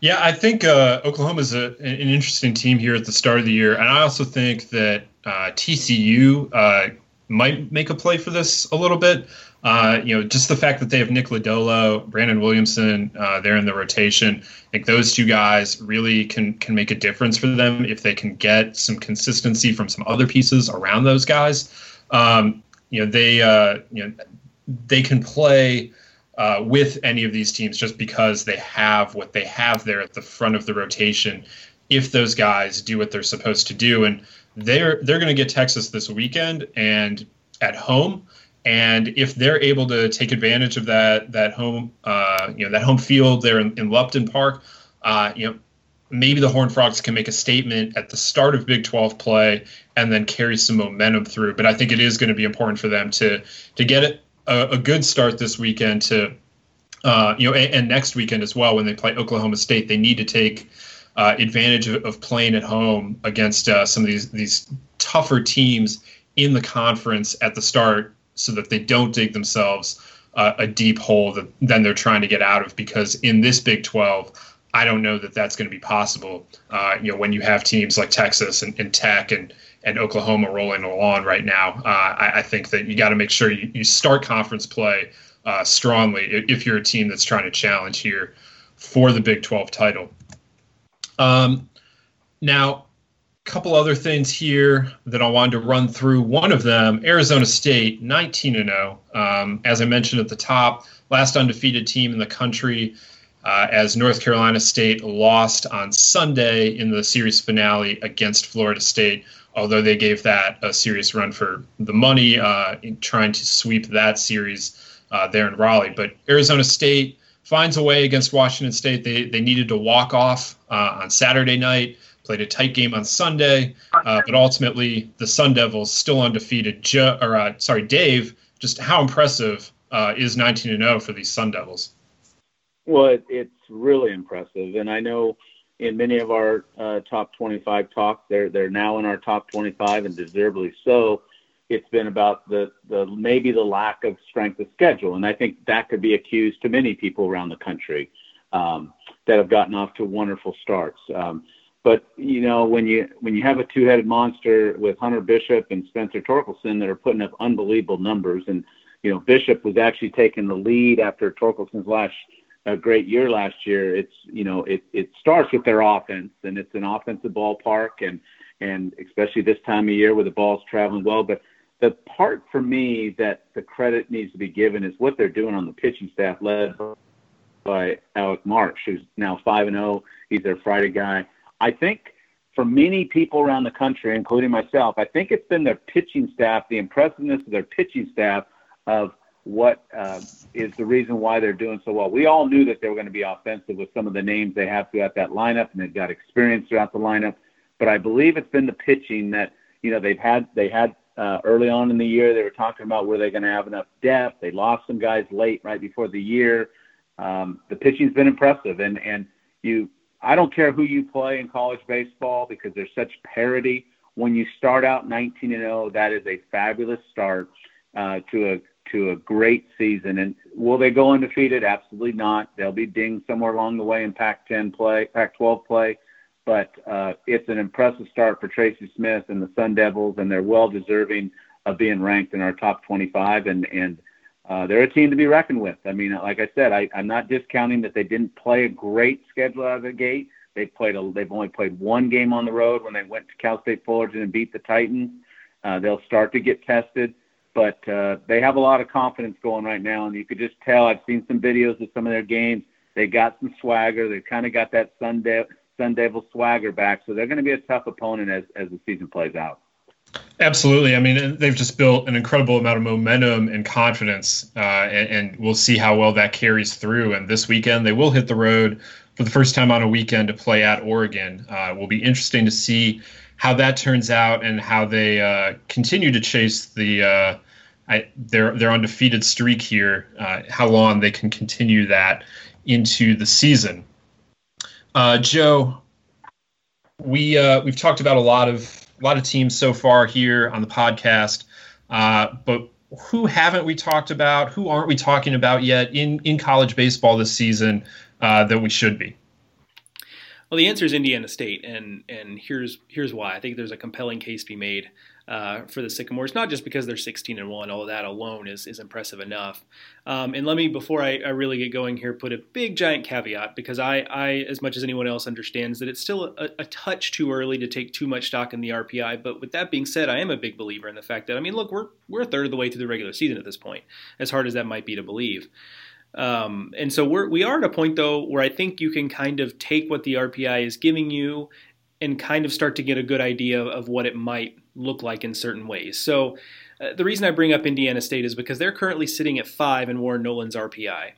Yeah, I think uh, Oklahoma is an interesting team here at the start of the year. And I also think that uh, TCU uh, might make a play for this a little bit. Uh, you know, just the fact that they have Nick Lodolo, Brandon Williamson, uh, there in the rotation. I think those two guys really can can make a difference for them if they can get some consistency from some other pieces around those guys. Um, you know, they uh, you know they can play. Uh, with any of these teams, just because they have what they have there at the front of the rotation, if those guys do what they're supposed to do, and they're they're going to get Texas this weekend and at home. And if they're able to take advantage of that that home, uh, you know, that home field there in, in Lupton Park, uh, you know, maybe the Horned Frogs can make a statement at the start of Big 12 play and then carry some momentum through. But I think it is going to be important for them to to get a, a good start this weekend to, uh, you know, and, and, next weekend as well when they play Oklahoma State. They need to take uh, advantage of, of, playing at home against uh, some of these these tougher teams in the conference at the start so that they don't dig themselves uh, a deep hole that then they're trying to get out of. Because in this Big 12, I don't know that that's going to be possible. Uh, you know, when you have teams like Texas and, and, Tech and and Oklahoma rolling along right now, uh, I, I, think that you got to make sure you, you start conference play uh, strongly if you're a team that's trying to challenge here for the Big 12 title. Um, now, couple other things here that I wanted to run through. One of them, Arizona State, 19 and 0. Um, as I mentioned at the top, last undefeated team in the country. Uh, as North Carolina State lost on Sunday in the series finale against Florida State, although they gave that a serious run for the money uh, in trying to sweep that series uh, there in Raleigh. But Arizona State finds a way against Washington State. They, they needed to walk off uh, on Saturday night played a tight game on Sunday, uh, but ultimately the Sun Devils still undefeated. Or uh, sorry, Dave, just how impressive uh, is 19 and 0 for these Sun Devils? Well, it, it's really impressive, and I know in many of our uh, top 25 talks, they're they're now in our top 25 and deservedly so. It's been about the the maybe the lack of strength of schedule, and I think that could be accused to many people around the country um, that have gotten off to wonderful starts. Um, but you know, when you when you have a two-headed monster with Hunter Bishop and Spencer Torkelson that are putting up unbelievable numbers, and you know, Bishop was actually taking the lead after Torkelson's last a great year last year. It's you know, it it starts with their offense, and it's an offensive ballpark, and and especially this time of year where the ball's traveling well. But the part for me that the credit needs to be given is what they're doing on the pitching staff, led by Alec Marsh, who's now five and zero. Oh. He's their Friday guy I think for many people around the country, including myself, I think it's been their pitching staff, the impressiveness of their pitching staff of what uh, is the reason why they're doing so well. We all knew that they were going to be offensive with some of the names they have throughout that lineup, and they've got experience throughout the lineup. But I believe it's been the pitching that you know they've had they had uh, early on in the year. They were talking about were they going to have enough depth. They lost some guys late right before the year. Um, the pitching's been impressive, and and you I don't care who you play in college baseball because there's such parity. When you start out 19 and 0, that is a fabulous start uh, to a to a great season. And will they go undefeated? Absolutely not. They'll be dinged somewhere along the way in Pac-10 play, Pac-12 play. But uh, it's an impressive start for Tracy Smith and the Sun Devils, and they're well deserving of being ranked in our top 25. And and uh, they're a team to be reckoned with. I mean, like I said, I, I'm not discounting that they didn't play a great schedule out of the gate. They played a, they've only played one game on the road when they went to Cal State Fullerton and beat the Titans. Uh, they'll start to get tested but uh, they have a lot of confidence going right now, and you could just tell. I've seen some videos of some of their games. They got some swagger. They kind of got that Sun, De- Sun Devil swagger back, so they're going to be a tough opponent as as the season plays out. Absolutely. I mean, they've just built an incredible amount of momentum and confidence, uh, and, and, we'll see how well that carries through. And this weekend, they will hit the road for the first time on a weekend to play at Oregon. Uh, will be interesting to see how that turns out and how they uh, continue to chase the uh, I, their their undefeated streak here, uh, how long they can continue that into the season. Uh, Joe, we we've talked about a lot of a lot of teams so far here on the podcast, uh, but who haven't we talked about? Who aren't we talking about yet in in college baseball this season uh, that we should be? Well, the answer is Indiana State, and and here's here's why. I think there's a compelling case to be made uh, for the Sycamores, not just because they're 16 and one, although that alone is is impressive enough. Um, and let me, before I, I, really get going here, put a big giant caveat because I, I as much as anyone else, understands that it's still a, a, touch too early to take too much stock in the RPI. But with that being said, I am a big believer in the fact that I mean, look, we're we're a third of the way through the regular season at this point, as hard as that might be to believe. Um, and so we're we are at a point though where I think you can kind of take what the RPI is giving you and kind of start to get a good idea of what it might look like in certain ways. So uh, the reason I bring up Indiana State is because they're currently sitting at five in Warren Nolan's RPI,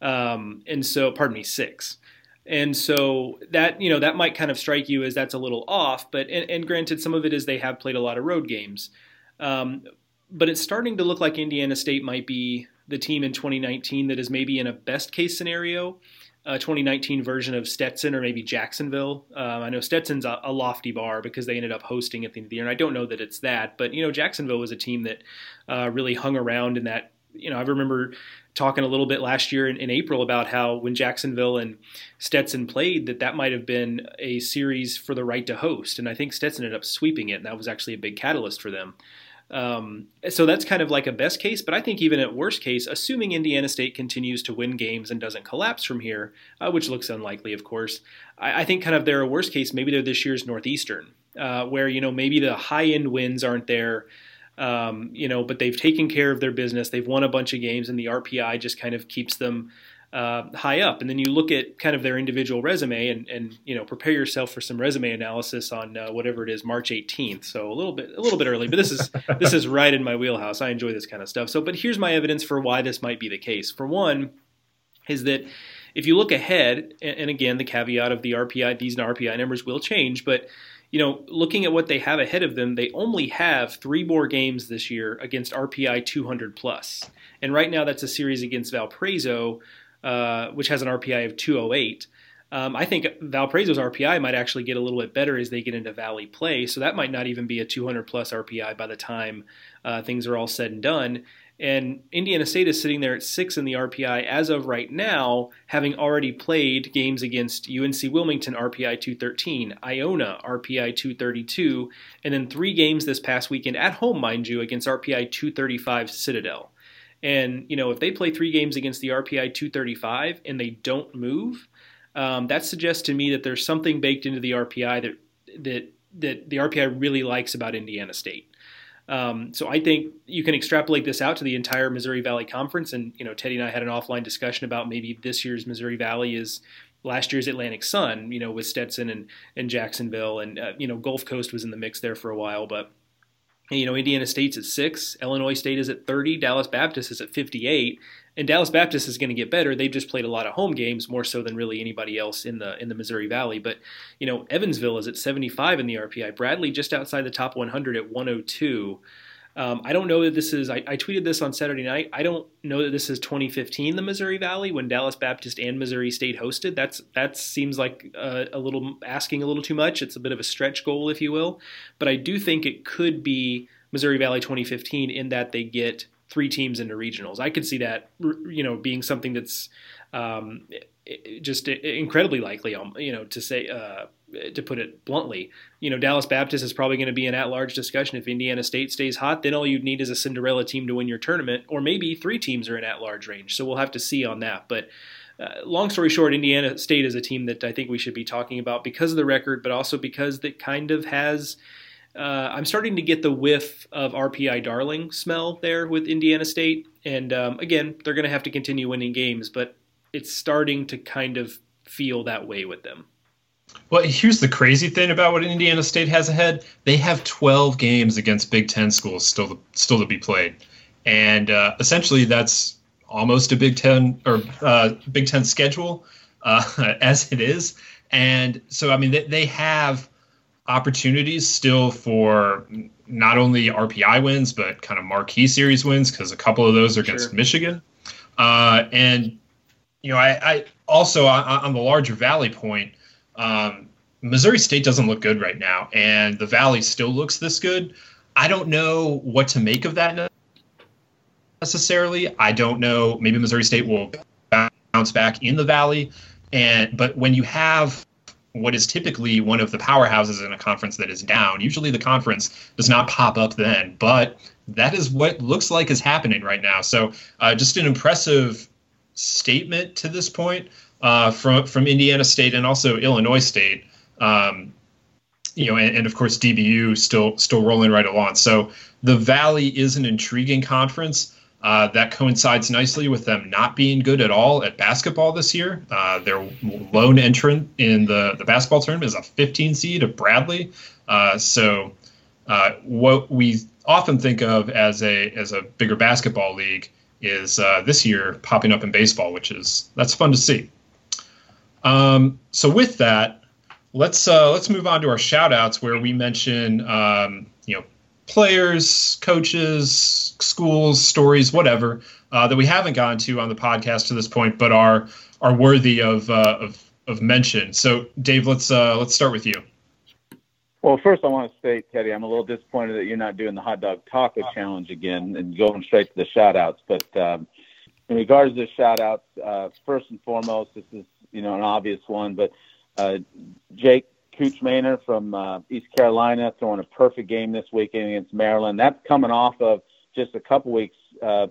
um, and so pardon me, six. And so that you know that might kind of strike you as that's a little off, but and, and granted, some of it is they have played a lot of road games, um, but it's starting to look like Indiana State might be the team in 2019 that is maybe in a best case scenario a 2019 version of Stetson or maybe Jacksonville. Um, I know Stetson's a, a, lofty bar because they ended up hosting at the end of the year, and I don't know that it's that, but you know Jacksonville was a team that uh, really hung around in that. You know, I remember talking a little bit last year in, in, April about how when Jacksonville and Stetson played, that that might have been a series for the right to host, and I think Stetson ended up sweeping it, and that was actually a big catalyst for them. Um, so that's kind of like a best case, but I think even at worst case, assuming Indiana State continues to win games and doesn't collapse from here, uh, which looks unlikely, of course, I, I, think kind of they're a worst case. Maybe they're this year's Northeastern, uh, where you know maybe the high end wins aren't there, um, you know, but they've taken care of their business. They've won a bunch of games, and the RPI just kind of keeps them uh, high up. And then you look at kind of their individual resume and, and you know prepare yourself for some resume analysis on uh, whatever it is March 18th. So a little bit a little bit early, but this is this is right in my wheelhouse. I enjoy this kind of stuff. So, but here's my evidence for why this might be the case. For one, is that if you look ahead, and again the caveat of the RPI, these RPI numbers will change, but you know, looking at what they have ahead of them, they only have three more games this year against RPI 200 plus. And right now, that's a series against Valparaiso, uh, which has an RPI of 208. Um, I think Valparaiso's RPI might actually get a little bit better as they get into Valley play, so that might not even be a 200 plus RPI by the time uh, things are all said and done. And Indiana State is sitting there at six in the RPI as of right now, having already played games against UNC Wilmington RPI 213, Iona RPI 232, and then three games this past weekend at home, mind you, against RPI 235 Citadel. And you know, if they play three games against the RPI 235 and they don't move, um, that suggests to me that there's something baked into the RPI that that that the RPI really likes about Indiana State. Um, so I think you can extrapolate this out to the entire Missouri Valley Conference. And you know, Teddy and I had an offline discussion about maybe this year's Missouri Valley is last year's Atlantic Sun. You know, with Stetson and and Jacksonville, and uh, you know, Gulf Coast was in the mix there for a while, but you know, Indiana State's at six, Illinois State is at 30, Dallas Baptist is at 58, and Dallas Baptist is going to get better. They've just played a lot of home games, more so than really anybody else in the in the Missouri Valley. But you know, Evansville is at 75 in the RPI. Bradley just outside the top 100 at 102. Um, I don't know that this is. I, I, tweeted this on Saturday night. I don't know that this is 2015, the Missouri Valley, when Dallas Baptist and Missouri State hosted. That's that seems like a, a little asking a little too much. It's a bit of a stretch goal, if you will. But I do think it could be Missouri Valley 2015 in that they get three teams into regionals. I could see that, you know, being something that's um, just incredibly likely. Um, you know, to say uh, to put it bluntly, you know, Dallas Baptist is probably going to be an at-large discussion. If Indiana State stays hot, then all you'd need is a Cinderella team to win your tournament, or maybe three teams are in at-large range. So we'll have to see on that, but. Uh, long story short, Indiana State is a team that I think we should be talking about because of the record, but also because that kind of has uh, I'm starting to get the whiff of RPI darling smell there with Indiana State. And um, again, they're going to have to continue winning games, but it's starting to kind of feel that way with them. Well, here's the crazy thing about what Indiana State has ahead. They have 12 games against Big Ten schools still to, still to be played, and uh, essentially that's almost a Big Ten or uh, Big Ten schedule uh, as it is. And so, I mean, they, they have opportunities still for not only RPI wins, but kind of marquee series wins because a couple of those are against sure. Michigan. Uh, and, you know, I, I also on, on, the larger Valley point, um, Missouri State doesn't look good right now, and the Valley still looks this good. I don't know what to make of that necessarily. I don't know. Maybe Missouri State will bounce back in the Valley, and but when you have what is typically one of the powerhouses in a conference that is down. Usually the conference does not pop up then, but that is what looks like is happening right now. So uh, just an impressive statement to this point uh, from from Indiana State and also Illinois State. Um, you know, and, and, of course DBU still still rolling right along. So the Valley is an intriguing conference. Uh, that coincides nicely with them not being good at all at basketball this year. Uh, their lone entrant in the, the basketball tournament is a 15 seed of Bradley. Uh, so, uh, what we often think of as a as a bigger basketball league is uh, this year popping up in baseball, which is that's fun to see. Um, so, with that, let's let's move on to our shout outs where we mention um, you know players, coaches, schools, stories, whatever uh, that we haven't gotten to on the podcast to this point, but are are worthy of uh, of, of mention. So, Dave, let's uh, let's start with you. Well, first, I want to say, Teddy, I'm a little disappointed that you're not doing the hot dog taco challenge again and going straight to the shout outs. But um, in regards to the shout outs, uh, first and foremost, this is you know an obvious one, but uh, Jake Kuchmaner from uh, East Carolina throwing a perfect game this weekend against Maryland. That's coming off of just a couple weeks uh,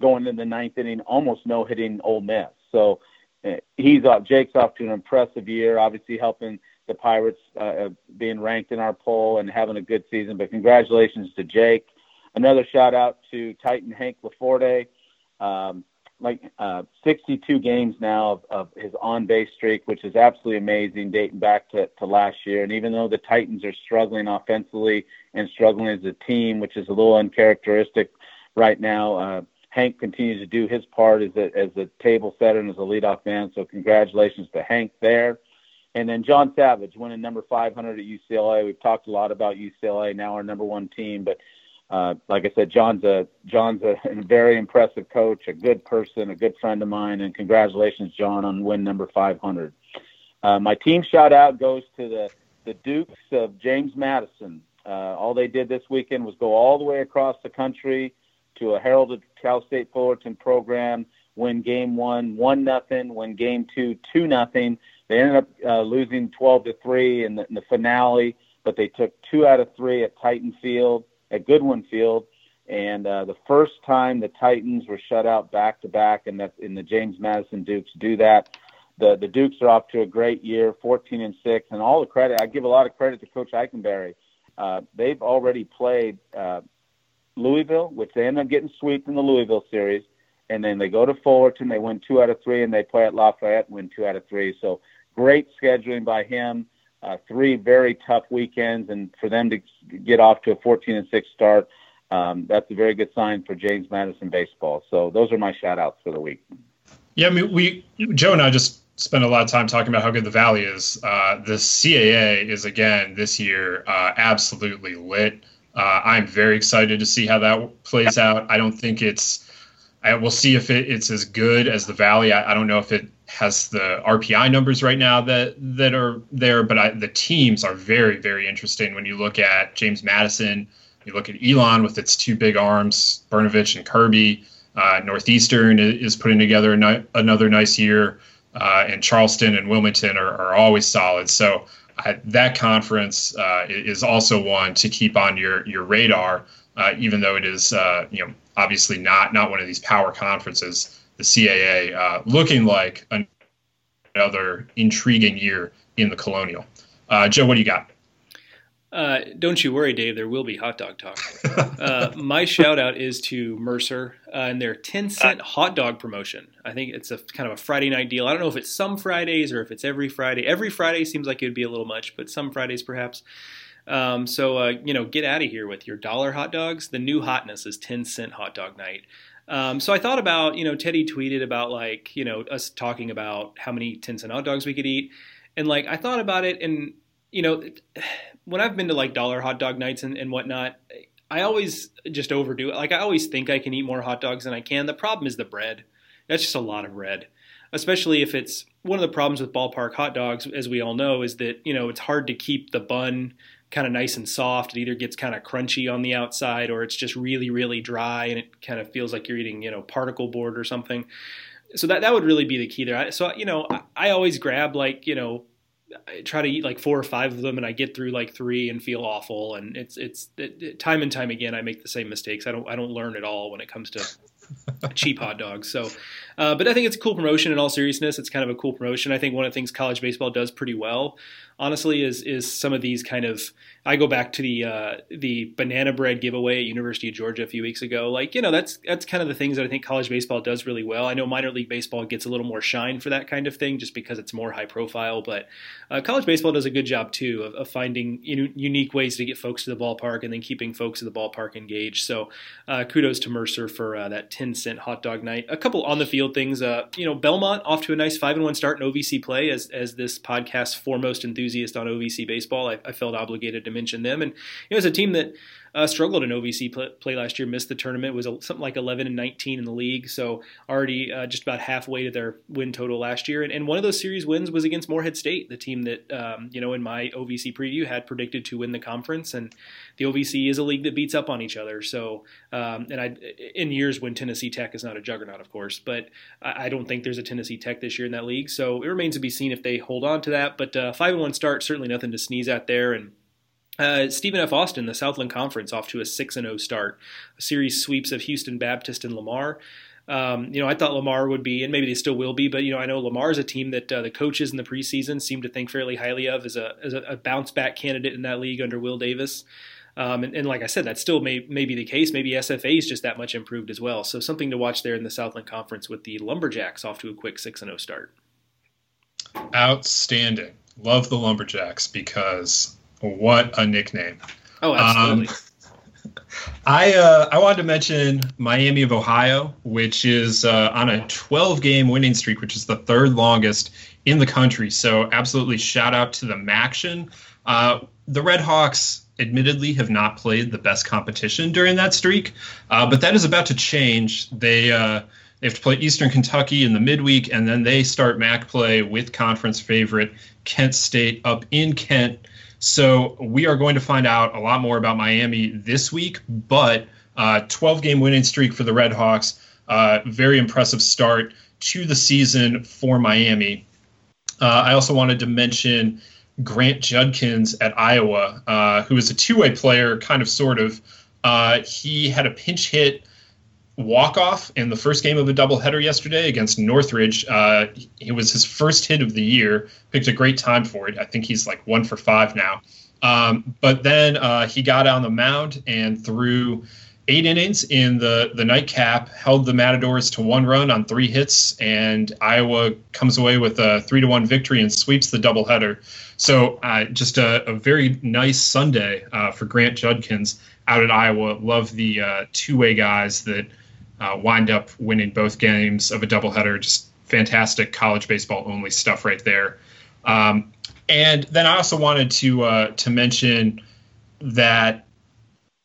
going in the ninth inning, almost no hitting Ole Miss. So uh, he's off. Jake's off to an impressive year. Obviously helping the Pirates uh, uh, being ranked in our poll and having a good season. But congratulations to Jake. Another shout out to Titan Hank LoForte. Um, like uh, 62 games now of, of his on base streak, which is absolutely amazing, dating back to, to last year. And even though the Titans are struggling offensively and struggling as a team, which is a little uncharacteristic right now, uh, Hank continues to do his part as a, as a table setter and as a leadoff man. So congratulations to Hank there. And then John Savage winning number 500 at UCLA. We've talked a lot about UCLA, now our number one team, but uh, like I said, John's a John's a, very impressive coach, a good person, a good friend of mine, and congratulations, John, on win number 500. Uh, my team shout out goes to the the Dukes of James Madison. Uh, all they did this weekend was go all the way across the country to a heralded Cal State Fullerton program, win game one one nothing, win game two two nothing. They ended up uh, losing 12 to three in the, in the finale, but they took two out of three at Titan Field at Goodwin Field. And uh, the first time the Titans were shut out back to back, and that in the James Madison Dukes do that. The the Dukes are off to a great year, 14 and six, and all the credit. I give a lot of credit to Coach Ikenberry. Uh, they've already played uh, Louisville, which they end up getting swept in the Louisville series, and then they go to Fullerton. They win two out of three, and they play at Lafayette win two out of three. So great scheduling by him. Uh, three very tough weekends, and for them to get off to a 14 and six start, um, that's a very good sign for James Madison baseball. So those are my shout outs for the week. Yeah, I mean, we Joe and I just spent a lot of time talking about how good the Valley is. Uh, the CAA is again this year uh, absolutely lit. Uh, I'm very excited to see how that plays out. I don't think it's. I, we'll see if it, it's as good as the Valley. I, I, don't know if it has the RPI numbers right now that that are there, but I, the teams are very very interesting. When you look at James Madison, you look at Elon with its two big arms, Brnovich and Kirby. Uh, Northeastern is putting together another nice year, uh, and Charleston and Wilmington are, are always solid. So uh, that conference uh, is also one to keep on your your radar, uh, even though it is uh, you know obviously not not one of these power conferences. The CAA looking like another intriguing year in the Colonial. Joe, what do you got? Uh, don't you worry, Dave. There will be hot dog talk. Uh, my shout out is to Mercer uh, and their 10 cent hot dog promotion. I think it's a kind of a Friday night deal. I don't know if it's some Fridays or if it's every Friday. Every Friday seems like it would be a little much, but some Fridays perhaps. Um, so, uh, you know, get out of here with your dollar hot dogs. The new hotness is 10 cent hot dog night. Um, so I thought about, you know, Teddy tweeted about like, you know, us talking about how many 10 and hot dogs we could eat. And like, I thought about it and, you know, when I've been to like dollar hot dog nights and, and whatnot, I always just overdo it. Like I always think I can eat more hot dogs than I can. The problem is the bread. That's just a lot of bread, especially if it's one of the problems with ballpark hot dogs, as we all know, is that you know it's hard to keep the bun kind of nice and soft. It either gets kind of crunchy on the outside, or it's just really really dry, and it kind of feels like you're eating you know particle board or something. So that that would really be the key there. So you know I, I always grab like you know I try to eat like four or five of them, and I get through like three and feel awful. And it's it's it, it, time and time again I make the same mistakes. I don't I don't learn at all when it comes to cheap hot dogs. So, uh, but I think it's a cool promotion. In all seriousness, it's kind of a cool promotion. I think one of the things college baseball does pretty well honestly is is some of these kind of I go back to the uh, the banana bread giveaway at University of Georgia a few weeks ago. Like you know that's that's kind of the things that I think college baseball does really well. I know minor league baseball gets a little more shine for that kind of thing just because it's more high profile, but uh, college baseball does a good job too of, of finding unique ways to get folks to the ballpark and then keeping folks at the ballpark engaged. So uh, kudos to Mercer for uh, that ten cent hot dog night. A couple on the field things. Uh, you know Belmont off to a nice five and one start in OVC play as as this podcast's foremost enthusiast enthusiast on OVC baseball, I, I felt obligated to mention them. And it was a team that uh, struggled in OVC play, last year, missed the tournament, was something like 11 and 19 in the league, so already uh, just about halfway to their win total last year. And, and, one of those series wins was against Morehead State, the team that um, you know in my OVC preview had predicted to win the conference. And the OVC is a league that beats up on each other. So, um, and I in years when Tennessee Tech is not a juggernaut, of course, but I, I, don't think there's a Tennessee Tech this year in that league. So it remains to be seen if they hold on to that. But uh, five and one start, certainly nothing to sneeze at there, and uh, Stephen F. Austin, the Southland Conference, off to a 6 0 start. A series sweeps of Houston Baptist and Lamar. Um, you know, I thought Lamar would be, and maybe they still will be, but you know, I know Lamar is a team that uh, the coaches in the preseason seem to think fairly highly of as a as a, a bounce back candidate in that league under Will Davis. Um, and, and, like I said, that still may, may be the case. Maybe SFA is just that much improved as well. So something to watch there in the Southland Conference with the Lumberjacks off to a quick six and zero oh start. Outstanding. Love the Lumberjacks because what a nickname. Oh, absolutely. Um, I uh, I wanted to mention Miami of Ohio, which is uh, on a 12 game winning streak, which is the third longest in the country. So absolutely shout out to the MACtion. Uh, the Red Hawks admittedly have not played the best competition during that streak, uh, but that is about to change. They uh, they have to play Eastern Kentucky in the midweek, and then they start MAC play with conference favorite Kent State up in Kent so we are going to find out a lot more about Miami this week, but uh, 12 game winning streak for the Red Hawks. Uh, very impressive start to the season for Miami. Uh, I also wanted to mention Grant Judkins at Iowa, who is a two way player, kind of, sort of. He had a pinch hit walk off in the first game of a doubleheader yesterday against Northridge. Uh, it was his first hit of the year. Picked a great time for it. I think he's like one for five now. Um, but then uh, he got on the mound and threw eight innings in the the nightcap held the Matadors to one run on three hits, and Iowa comes away with a three to one victory and sweeps the doubleheader. So uh, just a, a, very nice Sunday uh, for Grant Judkins out at Iowa. Love the uh, two way guys that uh, wind up winning both games of a doubleheader. Just fantastic college baseball only stuff right there. Um, and then I also wanted to uh, to mention that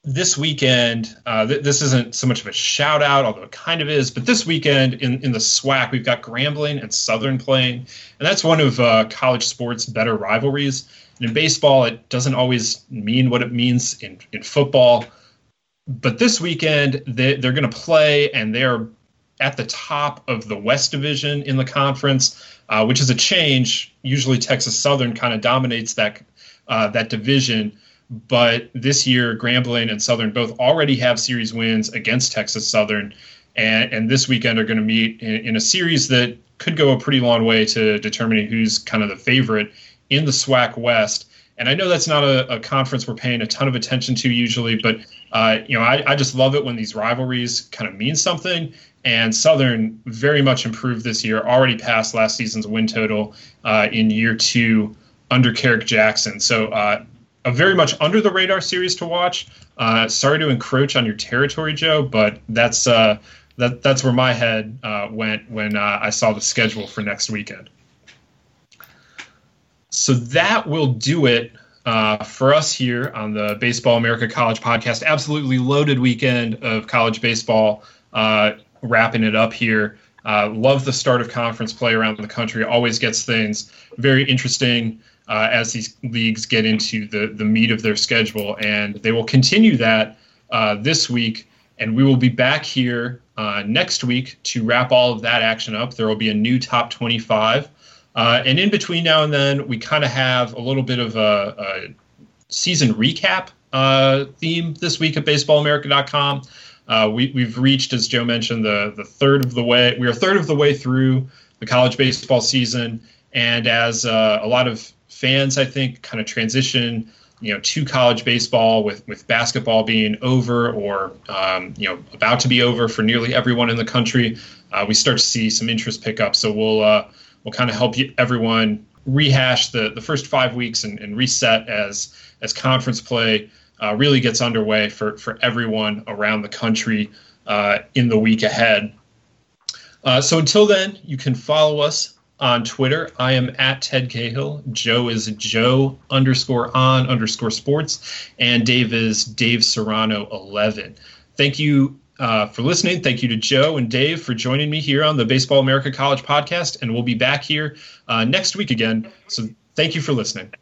this weekend, uh, th- this isn't so much of a shout out, although it kind of is, but this weekend in, in the SWAC, we've got Grambling and Southern playing, and that's one of uh, college sports' better rivalries. And in baseball, it doesn't always mean what it means in, in football. But this weekend, they, they're going to play, and they're at the top of the West Division in the conference, uh, which is a change. Usually, Texas Southern kind of dominates that uh, that division but this year Grambling and Southern both already have series wins against Texas Southern, and, and this weekend are going to meet in, in, a series that could go a pretty long way to determining who's kind of the favorite in the SWAC West. And I know that's not a, a conference we're paying a ton of attention to usually, but uh, you know I, I just love it when these rivalries kind of mean something. And Southern very much improved this year, already passed last season's win total uh, in year two under Kerrick Jackson. So uh, a very much under the radar series to watch. Uh, sorry to encroach on your territory, Joe, but that's uh, that that's where my head uh, went when uh, I saw the schedule for next weekend. So that will do it uh, for us here on the Baseball America College Podcast. Absolutely loaded weekend of college baseball. Uh, wrapping it up here. love the start of conference play around the country. Always gets things very interesting uh, as these leagues get into the the meat of their schedule, and they will continue that uh, this week. And we will be back here uh, next week to wrap all of that action up. There will be a new top 25. Uh, and in between now and then, we kind of have a little bit of a, a season recap uh, theme this week at baseballamerica.com. Uh, we, we've reached, as Joe mentioned, the, the third of the way. We are third of the way through the college baseball season. And as uh, a lot of fans, I think, kind of transition, you know, to college baseball with with basketball being over or um, you know about to be over for nearly everyone in the country. Uh, we start to see some interest pick up. So we'll uh, we'll kind of help you, everyone rehash the the first five weeks and, and reset as as conference play uh, really gets underway for for everyone around the country uh, in the week ahead. Uh, so until then, you can follow us on Twitter. I am at Ted Cahill. Joe is Joe underscore on underscore sports, and Dave is Dave Serrano eleven. Thank you uh, for listening. Thank you to Joe and Dave for joining me here on the Baseball America College podcast, and we'll be back here uh, next week again. So thank you for listening.